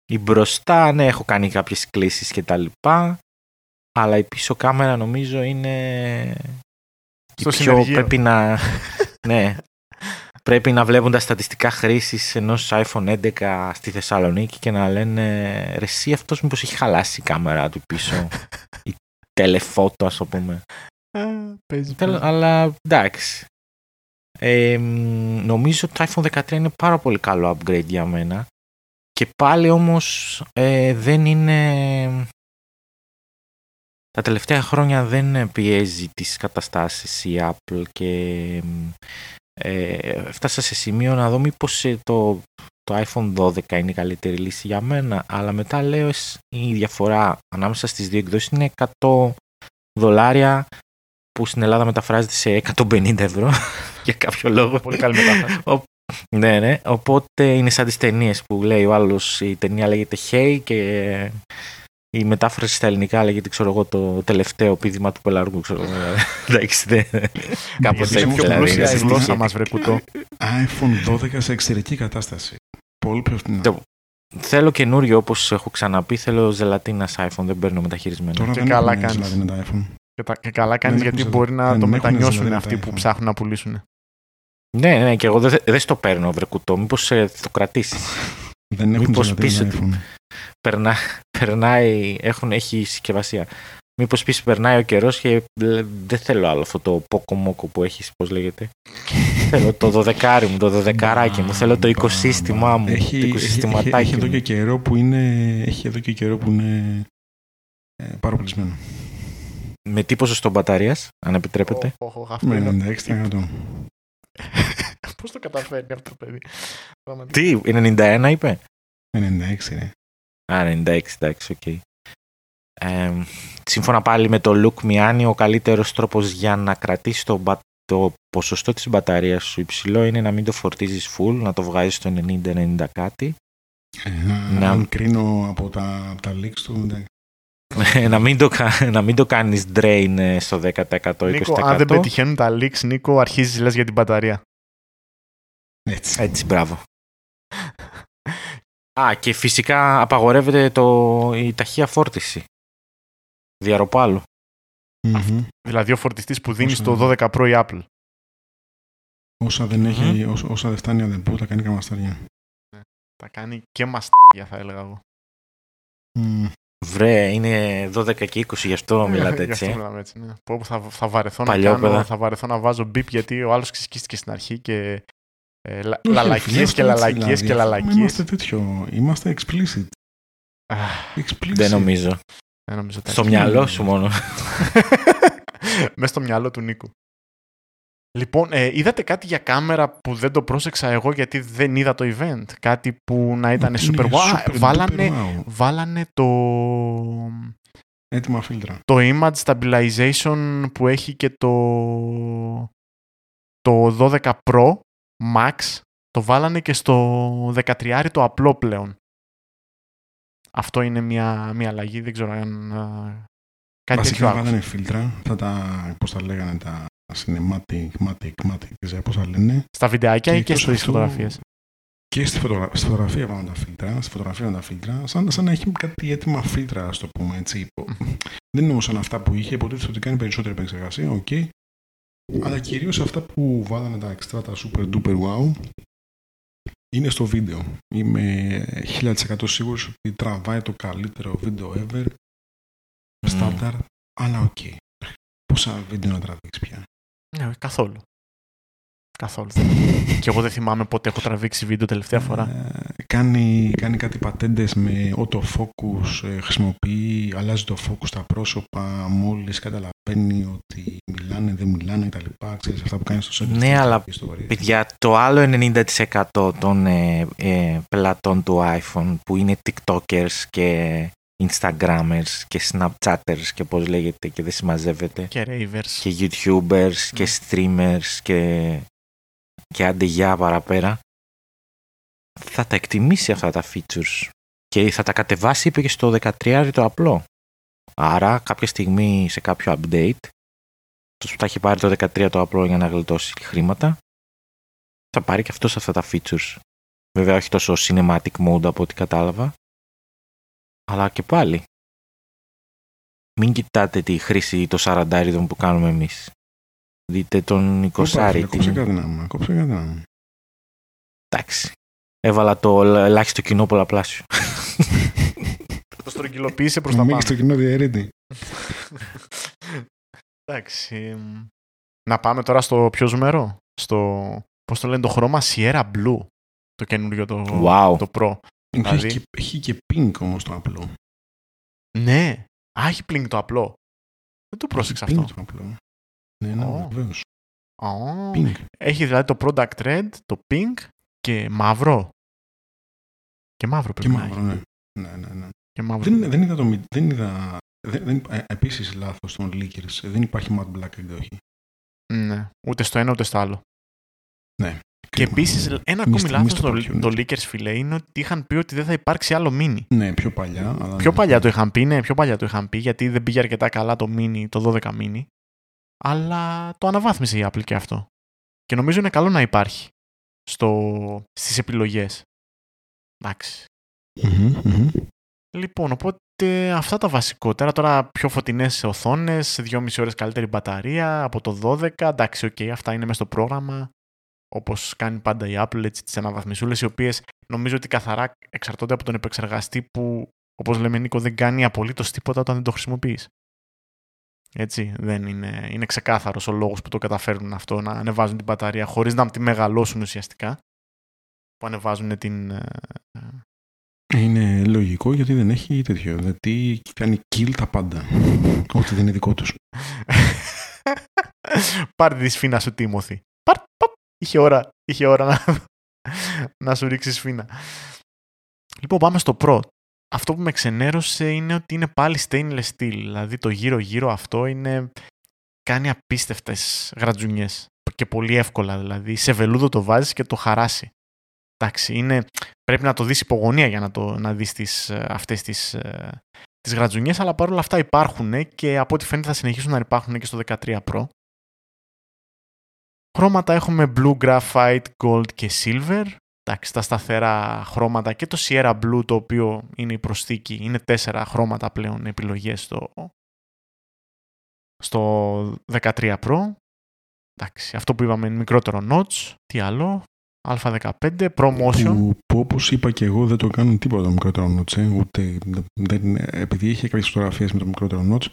Η μπροστά ναι έχω κάνει κάποιες κλήσεις και τα λοιπά. Αλλά η πίσω κάμερα νομίζω είναι Στο η πιο πρέπει να <laughs> ναι πρέπει να βλέπουν τα στατιστικά χρήσης ενός iPhone 11 στη Θεσσαλονίκη και να λένε ρε εσύ αυτός μήπως έχει χαλάσει η κάμερα του πίσω <laughs> η τελεφώτο ας το πούμε αλλά εντάξει ε, νομίζω ότι το iPhone 13 είναι πάρα πολύ καλό upgrade για μένα. Και πάλι όμως ε, δεν είναι τα τελευταία χρόνια δεν πιέζει τις καταστάσεις η Apple και ε, έφτασα σε σημείο να δω μήπως ε, το, το iPhone 12 είναι η καλύτερη λύση για μένα. Αλλά μετά λέω η διαφορά ανάμεσα στις δύο εκδόσεις είναι 100 δολάρια που στην Ελλάδα μεταφράζεται σε 150 ευρώ <laughs> για κάποιο λόγο. Πολύ καλή μετάφραση. ναι, ναι. Οπότε είναι σαν τις ταινίες που λέει ο άλλος η ταινία λέγεται Hey και η μετάφραση στα ελληνικά λέγεται ξέρω εγώ, το τελευταίο πίδημα του πελαργού. Ξέρω, <laughs> εντάξει, δεν. Κάπως έτσι. Είναι πιο πλούσια η γλώσσα μας, βρε κουτό. iPhone 12 σε εξαιρετική κατάσταση. Πολύ πιο φθηνά. Θέλω καινούριο όπως έχω ξαναπεί. Θέλω ζελατίνας iPhone. Δεν παίρνω μεταχειρισμένο. Τώρα και δεν καλά κάνεις. Και, καλά κάνεις γιατί μπορεί να το μετανιώσουν αυτοί που ψάχνουν να πουλήσουν. Ναι, ναι, και εγώ δεν δε στο παίρνω, βρε κουτό. Μήπως ε, το κρατήσεις; <laughs> Δεν έχουν Μήπως πεις ότι περνά, περνάει, έχουν, έχει συσκευασία. Μήπως πεις περνάει ο καιρός και δεν θέλω άλλο αυτό το πόκο που έχεις, πώς λέγεται. <laughs> θέλω το δωδεκάρι μου, το δωδεκαράκι μου, θέλω το οικοσύστημά μου, έχει, το οικοσυστηματάκι έχει, έχει, εδώ και καιρό που είναι, έχει εδώ και καιρό που είναι ε, παροπλισμένο. Με τι ποσοστό μπαταρίας, αν επιτρέπετε; Με 96%. <laughs> Πώς το καταφέρει αυτό το παιδί. Τι, 91 είπε; 96 είναι. Α, 96, εντάξει, οκ. Okay. Ε, σύμφωνα πάλι με το Look Miani, ο καλύτερος τρόπος για να κρατήσει το, το ποσοστό της μπαταρίας σου υψηλό είναι να μην το φορτίζεις full, να το βγάζεις στο 90-90 κάτι. Ε, να... Αν κρίνω από τα, από τα leaks του, να, μην το, <laughs> να μην το κάνεις drain ε, στο 10% 20%. Νίκο, αν δεν πετυχαίνουν τα leaks, Νίκο, αρχίζεις λες για την μπαταρία. Έτσι. Έτσι, μπράβο. <laughs> Α, και φυσικά απαγορεύεται το, η ταχεία φόρτιση. Διαρροπάλου. Mm-hmm. Δηλαδή ο φορτιστής που δίνει στο 12 Pro η Apple. Όσα δεν, έχει, όσα, όσα δεν φτάνει αδελπού, τα κάνει καμαστάρια. Ναι. Τα κάνει και μαστάρια θα έλεγα εγώ. Mm. Βρε, είναι 12 και 20, γι' αυτό μιλάτε έτσι. γι' αυτό μιλάμε έτσι, ναι. Πω, θα, θα, βαρεθώ να κάνω, θα βαρεθώ να βάζω μπιπ γιατί ο άλλος ξεσκίστηκε στην αρχή και ε, λαλακίες και λαλακίες δηλαδή, και λαλακίες. Είμαστε τέτοιο, είμαστε explicit. explicit. Δεν νομίζω. Δεν νομίζω στο μυαλό σου μόνο. <laughs> Μέσα στο μυαλό του Νίκου. Λοιπόν, ε, είδατε κάτι για κάμερα που δεν το πρόσεξα εγώ γιατί δεν είδα το event; Κάτι που να ήταν super wow. Βάλανε, βάλανε το... Έτοιμα φίλτρα. Το image stabilization που έχει και το... Το 12 Pro Max το βάλανε και στο 13 το απλό πλέον. Αυτό είναι μια, μια αλλαγή, δεν ξέρω αν κάτι Βασικά τέτοιο βάλανε φίλτρα, θα τα, πώς τα λέγανε, τα cinematic, matic, matic, δεν ξέρω πώς τα λένε. Στα βιντεάκια ή και στις φωτογραφίες. Και στη, φωτογρα... στη φωτογραφία βάλανε τα φίλτρα, στη φωτογραφία τα φίλτρα, σαν, σαν να έχει κάτι έτοιμα φίλτρα, ας το πούμε έτσι. δεν είναι όμως σαν αυτά που είχε, υποτίθεται ότι κάνει περισσότερη επεξεργασία, OK. Okay. Αλλά κυρίως αυτά που βάλανε τα extra, τα super duper wow, είναι στο βίντεο. Είμαι 1000% σίγουρος ότι τραβάει το καλύτερο βίντεο ever, στάνταρ, αλλά OK. Okay. Πόσα βίντεο να τραβήξεις πια. Ναι, καθόλου. Καθόλου. <laughs> και εγώ δεν θυμάμαι πότε έχω τραβήξει βίντεο τελευταία φορά. Ε, κάνει, κάνει κάτι πατέντες με autofocus, ε, χρησιμοποιεί, αλλάζει το focus στα πρόσωπα μόλις καταλαβαίνει ότι μιλάνε, δεν μιλάνε κτλ. Ξέρεις αυτά που κάνει στο σέντρο. Ναι, αλλά παιδιά, το άλλο 90% των ε, ε, πελατών του iPhone που είναι TikTokers και Instagrammers και Snapchatters και πώς λέγεται και δεν συμμαζεύεται. Και Ravers. Και YouTubers και ναι. Streamers και, και αντεγιά παραπέρα θα τα εκτιμήσει αυτά τα features και θα τα κατεβάσει, είπε και στο 13 το απλό. Άρα κάποια στιγμή σε κάποιο update, που θα έχει πάρει το 13 το απλό για να γλιτώσει χρήματα, θα πάρει και αυτός αυτά τα features. Βέβαια όχι τόσο cinematic mode από ό,τι κατάλαβα, αλλά και πάλι. Μην κοιτάτε τη χρήση των 40 που κάνουμε εμείς. Δείτε τον 20 Κόψε κάτι να κόψε κάτι να Εντάξει έβαλα το ελάχιστο κοινό πολλαπλάσιο. το στρογγυλοποίησε προς τα πάνω. στο κοινό διαιρέτη. Εντάξει. Να πάμε τώρα στο πιο ζουμερό. Στο, πώς το λένε, το χρώμα Sierra Blue. Το καινούριο, το, wow. το Pro. Δηλαδή... Έχει, και, έχει και pink όμως το απλό. Ναι. Α, έχει pink το απλό. Δεν το πρόσεξα αυτό. Pink το απλό. Ναι, ναι, oh. βεβαίως. Oh. Pink. Έχει δηλαδή το product red, το pink και μαύρο. Και μαύρο πρέπει και μαύρο, ναι. ναι, ναι, ναι. Και μαύρο. Δεν, δεν είδα το δεν είδα, δεν, δεν, ε, επίσης λάθος των Leakers. Δεν υπάρχει matte black εκδοχή. Ναι, ούτε στο ένα ούτε στο άλλο. Ναι. Και επίσης, ένα ακόμη λάθος το, το Leakers, φιλέ, είναι ότι είχαν πει ότι δεν θα υπάρξει άλλο mini. Ναι, πιο παλιά. Αλλά πιο ναι. παλιά το είχαν πει, ναι, πιο παλιά το είχαν πει, γιατί δεν πήγε αρκετά καλά το mini, το 12 mini. Αλλά το αναβάθμισε η Apple και αυτό. Και νομίζω είναι καλό να υπάρχει στο, στις επιλογές. Εντάξει. Λοιπόν, οπότε αυτά τα βασικότερα. Τώρα πιο φωτεινές οθόνες, 2,5 ώρες καλύτερη μπαταρία από το 12. Εντάξει, OK, okay, αυτά είναι μέσα στο πρόγραμμα. Όπως κάνει πάντα η Apple, έτσι τις αναβαθμισούλες, οι οποίες νομίζω ότι καθαρά εξαρτώνται από τον επεξεργαστή που, όπως λέμε Νίκο, δεν κάνει απολύτως τίποτα όταν δεν το χρησιμοποιείς. Έτσι, δεν είναι, είναι ξεκάθαρος ο λόγος που το καταφέρνουν αυτό να ανεβάζουν την μπαταρία χωρίς να τη μεγαλώσουν ουσιαστικά που ανεβάζουν την... Ε, ε, είναι λογικό γιατί δεν έχει τέτοιο. Γιατί κάνει kill τα πάντα. Ό,τι δεν είναι δικό τους. <laughs> Πάρτε τη σφίνα σου, Τίμωθη. Πάρ, Είχε ώρα, είχε ώρα να, να σου ρίξει σφίνα. Λοιπόν, πάμε στο Pro. Αυτό που με ξενέρωσε είναι ότι είναι πάλι stainless steel. Δηλαδή το γύρω-γύρω αυτό είναι... κάνει απίστευτες γρατζουνιές. Και πολύ εύκολα δηλαδή. Σε βελούδο το βάζεις και το χαράσει. Εντάξει, είναι, πρέπει να το δεις υπογωνία για να, το, να δεις τις, ε, αυτές τις, ε, τις γρατζουνιές, αλλά παρόλα αυτά υπάρχουν και από ό,τι φαίνεται θα συνεχίσουν να υπάρχουν και στο 13 Pro. Χρώματα έχουμε Blue, Graphite, Gold και Silver. Εντάξει, τα σταθερά χρώματα και το Sierra Blue το οποίο είναι η προσθήκη. Είναι τέσσερα χρώματα πλέον επιλογές στο, στο 13 Pro. Εντάξει, αυτό που είπαμε είναι μικρότερο notch. Τι άλλο; Α15 promotion. Που, που όπως είπα και εγώ δεν το κάνουν τίποτα το μικρότερο notch. Ε, ούτε, δεν, επειδή είχε κάποιες φωτογραφίες με το μικρότερο notch,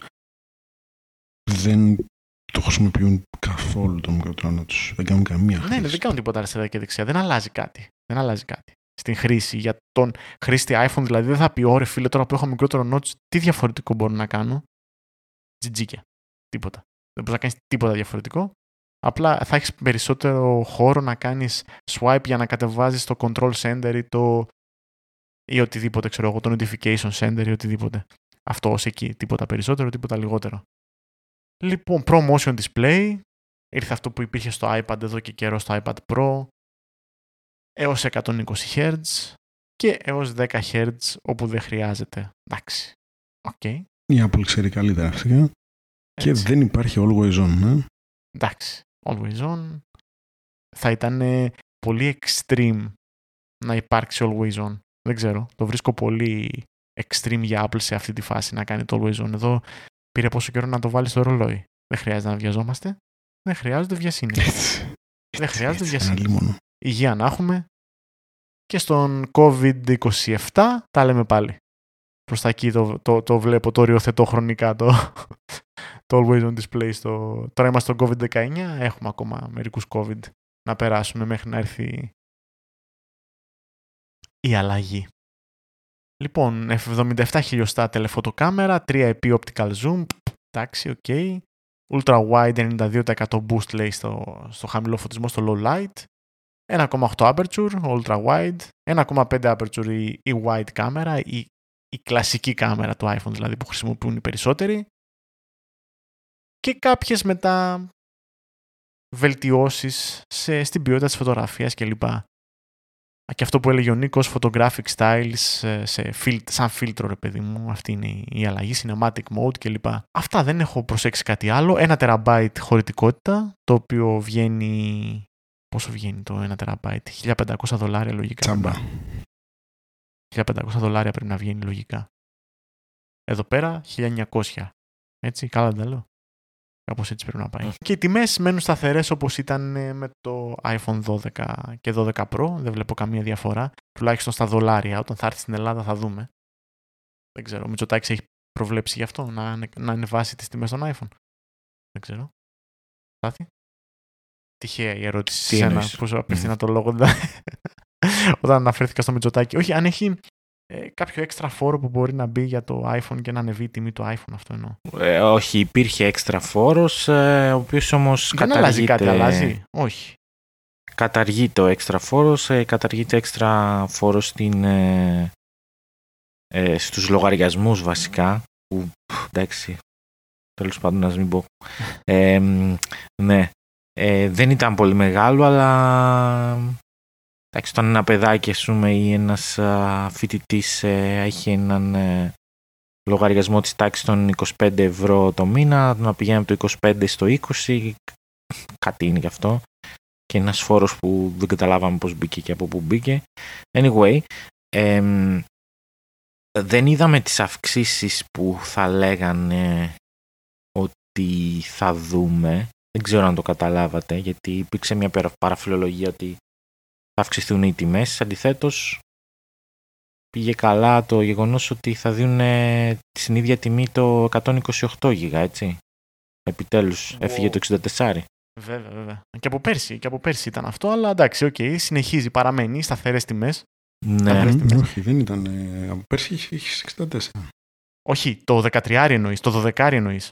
δεν το χρησιμοποιούν καθόλου το μικρότερο notch. Δεν κάνουν καμία χρήση. Ναι, ναι, δεν κάνουν τίποτα αριστερά και δεξιά. Δεν αλλάζει κάτι. Δεν αλλάζει κάτι. Στην χρήση. Για τον χρήστη iPhone δηλαδή δεν θα πει, ωρε φίλε, τώρα που έχω μικρότερο notch, τι διαφορετικό μπορώ να κάνω; Τζιτζίκια. Τίποτα. Δεν μπορείς να κάνεις τίποτα διαφορετικό. Απλά θα έχεις περισσότερο χώρο να κάνεις swipe για να κατεβάζεις το control center ή, το... ή οτιδήποτε, ξέρω εγώ, το notification center ή οτιδήποτε. Αυτό ως εκεί. Τίποτα περισσότερο, τίποτα λιγότερο. Λοιπόν, Pro Motion Display. Ήρθε αυτό που υπήρχε στο iPad εδώ και καιρό στο iPad Pro. Έως 120 Hz και έως 10 Hz όπου δεν χρειάζεται. Εντάξει. OK. Okay. Η Apple ξέρει καλύτερα φυσικά. Και δεν υπάρχει always on, ναι. Εντάξει. Always On. Θα ήταν πολύ extreme να υπάρξει Always On. Δεν ξέρω. Το βρίσκω πολύ extreme για Apple σε αυτή τη φάση να κάνει το Always On. Εδώ πήρε πόσο καιρό να το βάλει στο ρολόι. Δεν χρειάζεται να βιαζόμαστε. Δεν χρειάζεται βιασύνη. Δεν χρειάζεται βιασύνη. Υγεία να έχουμε. Και στον COVID-27 τα λέμε πάλι. Προς τα εκεί το, το, το βλέπω, το οριοθετώ χρονικά το, <laughs> το Always On Display. Στο... Τώρα είμαστε στο COVID-19, έχουμε ακόμα μερικούς COVID να περάσουμε μέχρι να έρθει η αλλαγή. Λοιπόν, F77 χιλιοστά τηλεφωτοκάμερα, 3 επί optical zoom, εντάξει, OK. Okay. Ultra wide 92% boost λέει στο, στο χαμηλό φωτισμό, στο low light. 1,8 aperture, ultra wide. 1,5 aperture η, η wide κάμερα, η, η κλασική κάμερα του iPhone δηλαδή που χρησιμοποιούν οι περισσότεροι. Και κάποιες μετά βελτιώσεις σε, στην ποιότητα της φωτογραφίας κλπ και αυτό που έλεγε ο Νίκος, photographic styles σε σαν φίλτρο ρε παιδί μου, αυτή είναι η αλλαγή, cinematic mode κλπ. Αυτά δεν έχω προσέξει κάτι άλλο. Ένα τεραμπάιτ χωρητικότητα, το οποίο βγαίνει... Πόσο βγαίνει το ένα τεραμπάιτ, 1500 δολάρια λογικά. Τσάμπα. 1500 δολάρια πρέπει να βγαίνει λογικά. Εδώ πέρα 1900. Έτσι, καλά δεν λέω. Κάπως έτσι πρέπει να πάει. Και οι τιμές μένουν σταθερές όπως ήταν ε, με το iPhone 12 και 12 Pro. Δεν βλέπω καμία διαφορά. Τουλάχιστον στα δολάρια. Όταν θα έρθει στην Ελλάδα θα δούμε. Δεν ξέρω. Ο Μητσοτάκης έχει προβλέψει γι' αυτό να, να ανεβάσει τις τιμές των iPhone. Δεν ξέρω. Στάθη; Τυχαία η ερώτηση σε ένα που απευθύνα το λόγο <laughs> όταν αναφέρθηκα στο Μητσοτάκη. Όχι, αν έχει ε, κάποιο έξτρα φόρο που μπορεί να μπει για το iPhone και να ανεβεί η τιμή του iPhone, αυτό εννοώ. Ε, όχι, υπήρχε έξτρα φόρος, ε, ο οποίος όμως Δεν αλλάζει κάτι, αλλάζει. Όχι. Καταργεί το έξτρα φόρος, ε, καταργείται έξτρα φόρος στην, ε, ε, στους λογαριασμούς βασικά, που εντάξει, τέλος πάντων να μην πω. Ε, ναι, ε, δεν ήταν πολύ μεγάλο, αλλά Εντάξει, όταν ένα παιδάκι ας πούμε, ή ένας φοιτητής ε, έχει έναν ε, λογαριασμό της τάξης των 25 ευρώ το μήνα, να πηγαίνει από το 25 στο 20, κάτι είναι γι' αυτό. Και ένας φόρος που δεν καταλάβαμε πώς μπήκε και από πού μπήκε. Anyway, δεν είδαμε τις αυξήσεις που θα λέγανε ότι θα δούμε. Δεν ξέρω αν το καταλάβατε, γιατί υπήρξε μια παραφιλολογία ότι θα αυξηθούν οι τιμές. Αντιθέτως, πήγε καλά το γεγονός ότι θα δίνουν στην ίδια τιμή το 128 giga, έτσι. Επιτέλους, έφυγε το 64. Βέβαια, βέβαια. Και από πέρσι, και από πέρσι ήταν αυτό, αλλά εντάξει, OK, okay, συνεχίζει, παραμένει σταθερές τιμές. Ναι, τιμές. όχι, δεν ήταν. Ε, από πέρσι είχε 64. Όχι, το 13 εννοείς, το 12 εννοείς.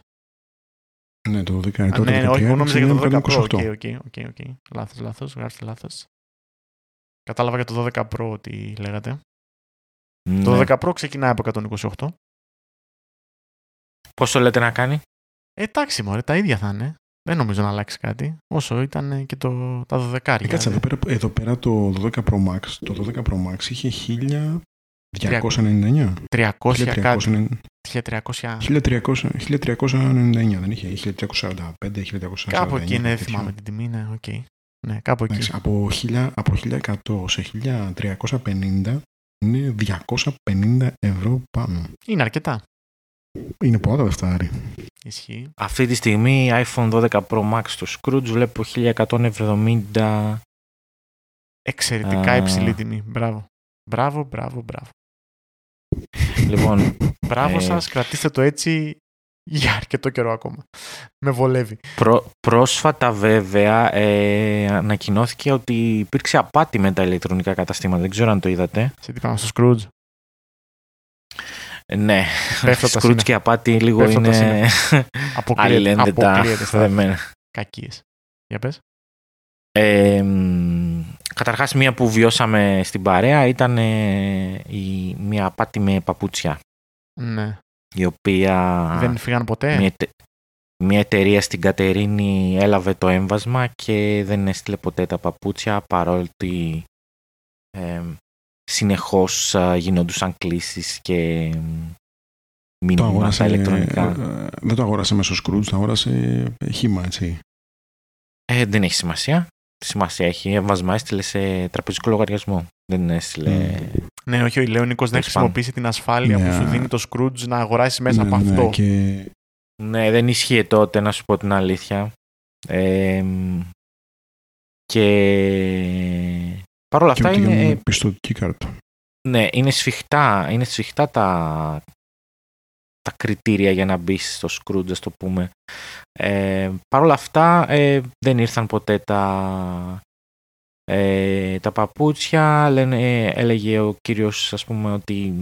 Ναι, το 12 το ναι, όχι, εγώ νόμιζα για το 12 Pro. Οκ, οκ, οκ. Λάθος, λάθος, γράψτε λάθος. Κατάλαβα για το 12 Pro τι λέγατε. Ναι. Το 12 Pro ξεκινάει από 128. Πόσο λέτε να κάνει; Ε, εντάξει μωρέ, τα ίδια θα είναι. Δεν νομίζω να αλλάξει κάτι. Όσο ήταν και το, τα 12 ε, Κάτσε, εδώ πέρα, εδώ πέρα το 12 Pro Max, το 12 Pro Max είχε 1299. 300 κάτι. 1399 δεν είχε, 1345, 1349. Κάπου εκεί είναι, θυμάμαι την τιμή, ναι, OK. Okay. Ναι, κάπου εκεί. από, 1000, από 1100 σε 1350 είναι 250 ευρώ πάνω. Είναι αρκετά. Είναι πολλά λεφτάρι. Ισχύει. Αυτή τη στιγμή iPhone 12 Pro Max στο Scrooge βλέπω 1170. Εξαιρετικά υψηλή τιμή. Μπράβο. Μπράβο, μπράβο, μπράβο. Λοιπόν, μπράβο ε... σας, κρατήστε το έτσι για αρκετό καιρό ακόμα. Με βολεύει. πρόσφατα βέβαια ε, ανακοινώθηκε ότι υπήρξε απάτη με τα ηλεκτρονικά καταστήματα. Δεν ξέρω αν το είδατε. Σε τι πάμε στο Scrooge; Ε, ναι, Scrooge και απάτη λίγο είναι <laughs> αλληλένδετα δεμένα. Κακίες. Για πες. Ε, καταρχάς μία που βιώσαμε στην παρέα ήταν ε, η, μία απάτη με παπούτσια. Ναι η οποία... Δεν φύγαν ποτέ; Μια, μια εταιρεία στην Κατερίνη έλαβε το έμβασμα και δεν έστειλε ποτέ τα παπούτσια παρότι ε, συνεχώς γινόντουσαν κλήσεις και μήνυμα ηλεκτρονικά. Ε, δεν το αγόρασε μέσω Scrooge, το αγόρασε χήμα, έτσι. Ε, δεν έχει σημασία. Σημασία έχει. Έμβασμα έστειλε σε τραπεζικό λογαριασμό. Δεν έστειλε... Mm. Ναι, όχι, ο Ηλέονικος δεν χρησιμοποιήσει την ασφάλεια που σου ναι. δίνει το Scrooge να αγοράσει μέσα ναι, από ναι, αυτό. Και... Ναι, δεν ισχύει τότε, να σου πω την αλήθεια. Ε, και παρ' όλα αυτά είναι... Πιστοτική κάρτα. Ναι, είναι σφιχτά, είναι σφιχτά τα, τα κριτήρια για να μπει στο Scrooge, ας το πούμε. Ε, Παρ' όλα αυτά ε, δεν ήρθαν ποτέ τα, Ε, τα παπούτσια, λένε, έλεγε ο κύριος ας πούμε ότι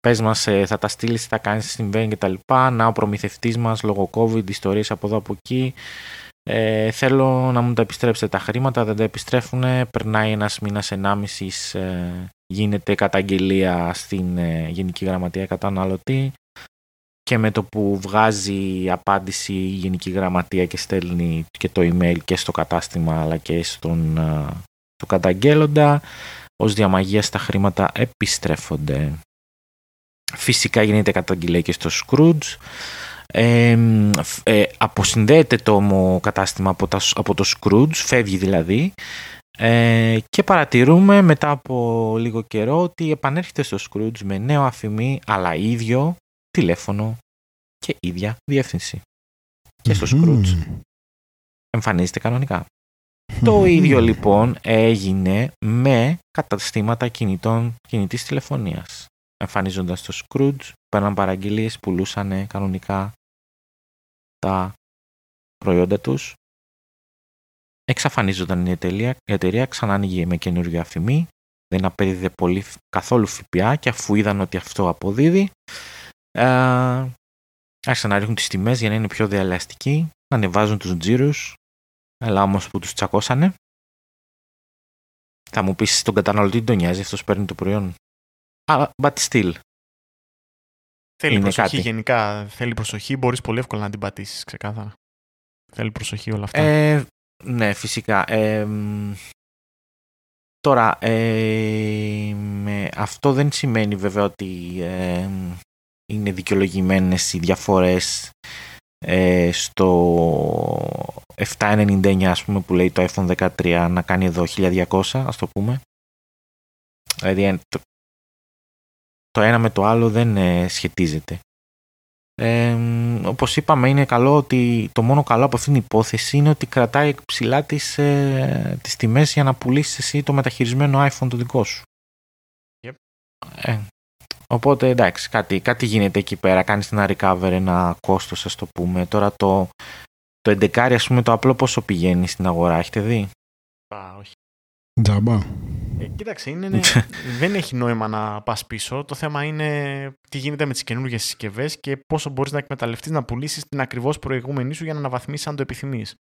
πες μας ε, θα τα στείλεις, θα κάνεις, συμβαίνει και τα λοιπά. Να ο προμηθευτής μας λόγω COVID, ιστορίες από εδώ από εκεί. Ε, θέλω να μου τα επιστρέψετε τα χρήματα, δεν τα επιστρέφουν. Περνάει ένας μήνας, ενάμισης, ε, γίνεται καταγγελία στην ε, Γενική Γραμματεία Καταναλωτή και με το που βγάζει απάντηση η Γενική Γραμματεία και στέλνει και το email και στο κατάστημα αλλά και στον το καταγγέλλοντα ως διαμαγεία τα χρήματα επιστρέφονται. Φυσικά γίνεται καταγγελία και στο Scrooge. Ε, ε, αποσυνδέεται το κατάστημα από, τα, από το Scrooge, φεύγει δηλαδή ε, και παρατηρούμε μετά από λίγο καιρό ότι επανέρχεται στο Scrooge με νέο αφημί αλλά ίδιο τηλέφωνο και ίδια διεύθυνση. Και στο Scrooge εμφανίζεται κανονικά. Το ίδιο λοιπόν έγινε με καταστήματα κινητών κινητής τηλεφωνίας. Εμφανίζοντας το Scrooge, παίρναν παραγγελίες, πουλούσαν κανονικά τα προϊόντα τους. Εξαφανίζονταν η εταιρεία, η εταιρεία ξανά άνοιγε με καινούργια αφημί, δεν απέδιδε πολύ καθόλου ΦΠΑ και αφού είδαν ότι αυτό αποδίδει, ε, άρχισαν να ρίχνουν τις τιμές για να είναι πιο διαλαστικοί, να ανεβάζουν τους τζίρους, αλλά όμως που τους τσακώσανε. Θα μου πεις τον καταναλωτή τον νοιάζει, αυτός παίρνει το προϊόν. Ah, but still. Θέλει προσοχή γενικά. Θέλει προσοχή. Μπορείς πολύ εύκολα να την πατήσεις ξεκάθαρα. Θέλει προσοχή όλα αυτά. Ε, ναι, φυσικά. Ε, τώρα, ε, με, αυτό δεν σημαίνει βέβαια ότι ε, είναι δικαιολογημένες οι διαφορές ε, στο 799 ας πούμε που λέει το iPhone 13 να κάνει εδώ 1200 ας το πούμε. Δηλαδή το, το ένα με το άλλο δεν ε, σχετίζεται. Ε, όπως είπαμε είναι καλό ότι το μόνο καλό από αυτήν την υπόθεση είναι ότι κρατάει ψηλά τις, ε, τις τιμές για να πουλήσεις εσύ το μεταχειρισμένο iPhone το δικό σου. Yep. Ε, οπότε εντάξει κάτι, κάτι γίνεται εκεί πέρα, κάνεις ένα recover ένα κόστος ας το πούμε. Τώρα το, το 11 ας πούμε το απλό πόσο πηγαίνει στην αγορά, έχετε δει; Α, όχι. Τζάμπα. Ε, κοίταξε, είναι, <laughs> δεν έχει νόημα να πας πίσω. Το θέμα είναι τι γίνεται με τις καινούργιες συσκευές και πόσο μπορείς να εκμεταλλευτείς να πουλήσεις την ακριβώς προηγούμενη σου για να αναβαθμίσεις αν το επιθυμείς.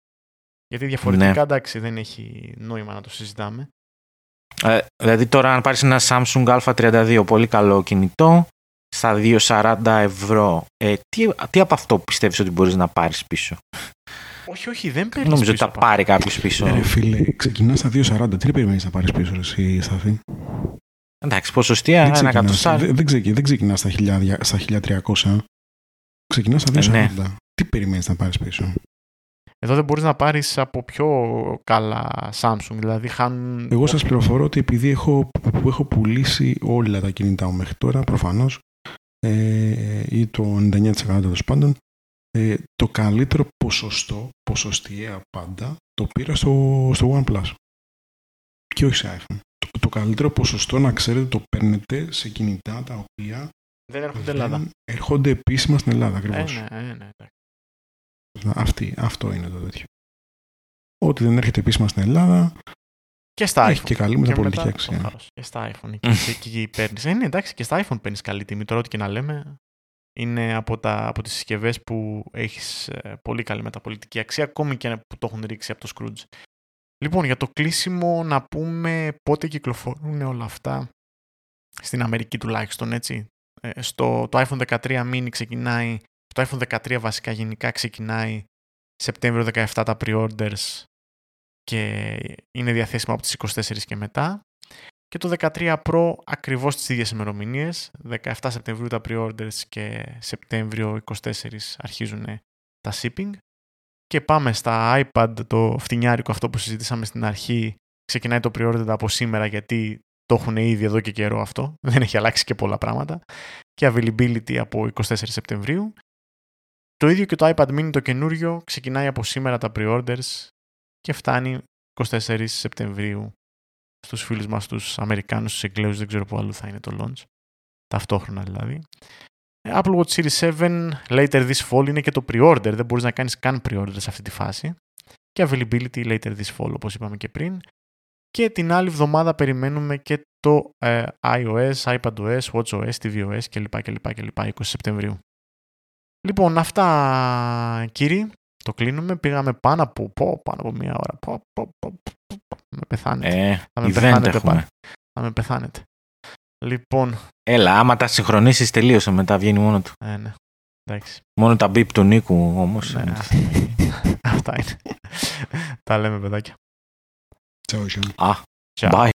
Γιατί διαφορετικά, ναι. εντάξει, δεν έχει νόημα να το συζητάμε. Ε, δηλαδή τώρα αν πάρεις ένα Samsung A32, πολύ καλό κινητό, στα 2,40 ευρώ, ε, τι, τι από αυτό πιστεύεις ότι μπορείς να πάρεις πίσω; Όχι, όχι, δεν παίρνεις. Νομίζω ότι θα πάρει κάποιος πίσω. Ε, φίλε, ξεκινάς στα 2,40. Τι περιμένεις να πάρεις πίσω, εσύ, Σταθή; Εντάξει, ποσοστία, δεν ένα εκατοστάρι. Δεν, δεν, δεν ξεκινάς στα, στα 1300. Ξεκινάς στα 2,40. Ναι. Τι περιμένεις να πάρεις πίσω; Εδώ δεν μπορείς να πάρεις από πιο καλά Samsung. Δηλαδή, χάνουν... Εγώ σας πληροφορώ ότι επειδή έχω, που έχω πουλήσει όλα τα κινητά μου μέχρι τώρα, προφανώς, ε, ή το 99% τέλος πάντων, ε, το καλύτερο ποσοστό, ποσοστιαία πάντα, το πήρα στο, στο OnePlus. Και όχι σε iPhone. Το, το καλύτερο ποσοστό, να ξέρετε, το παίρνετε σε κινητά τα οποία δεν έρχονται Ελλάδα. Έρχονται επίσημα στην Ελλάδα, ακριβώς. Ε, ναι, ε, ναι, Αυτή, αυτό είναι το τέτοιο. Ό,τι δεν έρχεται επίσημα στην Ελλάδα, και στα έχει και καλή μεταπολιτική αξία. Και στα iPhone. και, εκεί παίρνεις. Ε, ναι, εντάξει, και στα iPhone παίρνεις καλή τιμή. Τώρα ό,τι και να λέμε, είναι από, τα, από τις συσκευές που έχεις ε, πολύ καλή μεταπολιτική αξία, ακόμη και που το έχουν ρίξει από το Scrooge. Λοιπόν, για το κλείσιμο να πούμε πότε κυκλοφορούν όλα αυτά στην Αμερική τουλάχιστον, έτσι. Ε, στο, το iPhone 13 mini ξεκινάει, το iPhone 13 βασικά γενικά ξεκινάει Σεπτέμβριο 17 τα pre-orders και είναι διαθέσιμο από τις 24 και μετά. Και το 13 Pro ακριβώς τις ίδιες ημερομηνίες. 17 Σεπτεμβρίου τα pre-orders και Σεπτέμβριο 24 αρχίζουν τα shipping. Και πάμε στα iPad, το φτηνιάρικο αυτό που συζητήσαμε στην αρχή. Ξεκινάει το pre-order από σήμερα γιατί το έχουν ήδη εδώ και καιρό αυτό. Δεν έχει αλλάξει και πολλά πράγματα. Και availability από 24 Σεπτεμβρίου. Το ίδιο και το iPad mini το καινούριο ξεκινάει από σήμερα τα pre-orders και φτάνει 24 Σεπτεμβρίου στους φίλους μας τους Αμερικάνους, στους Εγγλέους, δεν ξέρω πού αλλού θα είναι το launch. Ταυτόχρονα δηλαδή. Apple Watch Series 7 later this fall είναι και το pre-order, δεν μπορείς να κάνεις καν pre-order σε αυτή τη φάση. Και availability later this fall όπως είπαμε και πριν. Και την άλλη εβδομάδα περιμένουμε και το ε, iOS, iPadOS, WatchOS, tvOS κλπ. κλπ, κλπ 20 Σεπτεμβρίου. Λοιπόν, αυτά κύριοι, το κλείνουμε. Πήγαμε πάνω από, πω, πάνω από μία ώρα. Πω, πω, πω, με πεθάνετε. Ε, θα με πεθάνετε. Θα με πεθάνετε. Λοιπόν. Έλα, άμα τα συγχρονίσεις τελείωσε μετά βγαίνει μόνο του. Ε, ναι. Εντάξει. Μόνο τα μπίπ του Νίκου όμως. Ναι, <laughs> αυτά είναι. τα λέμε, παιδάκια. Ciao, ciao. Ah, Ciao. bye.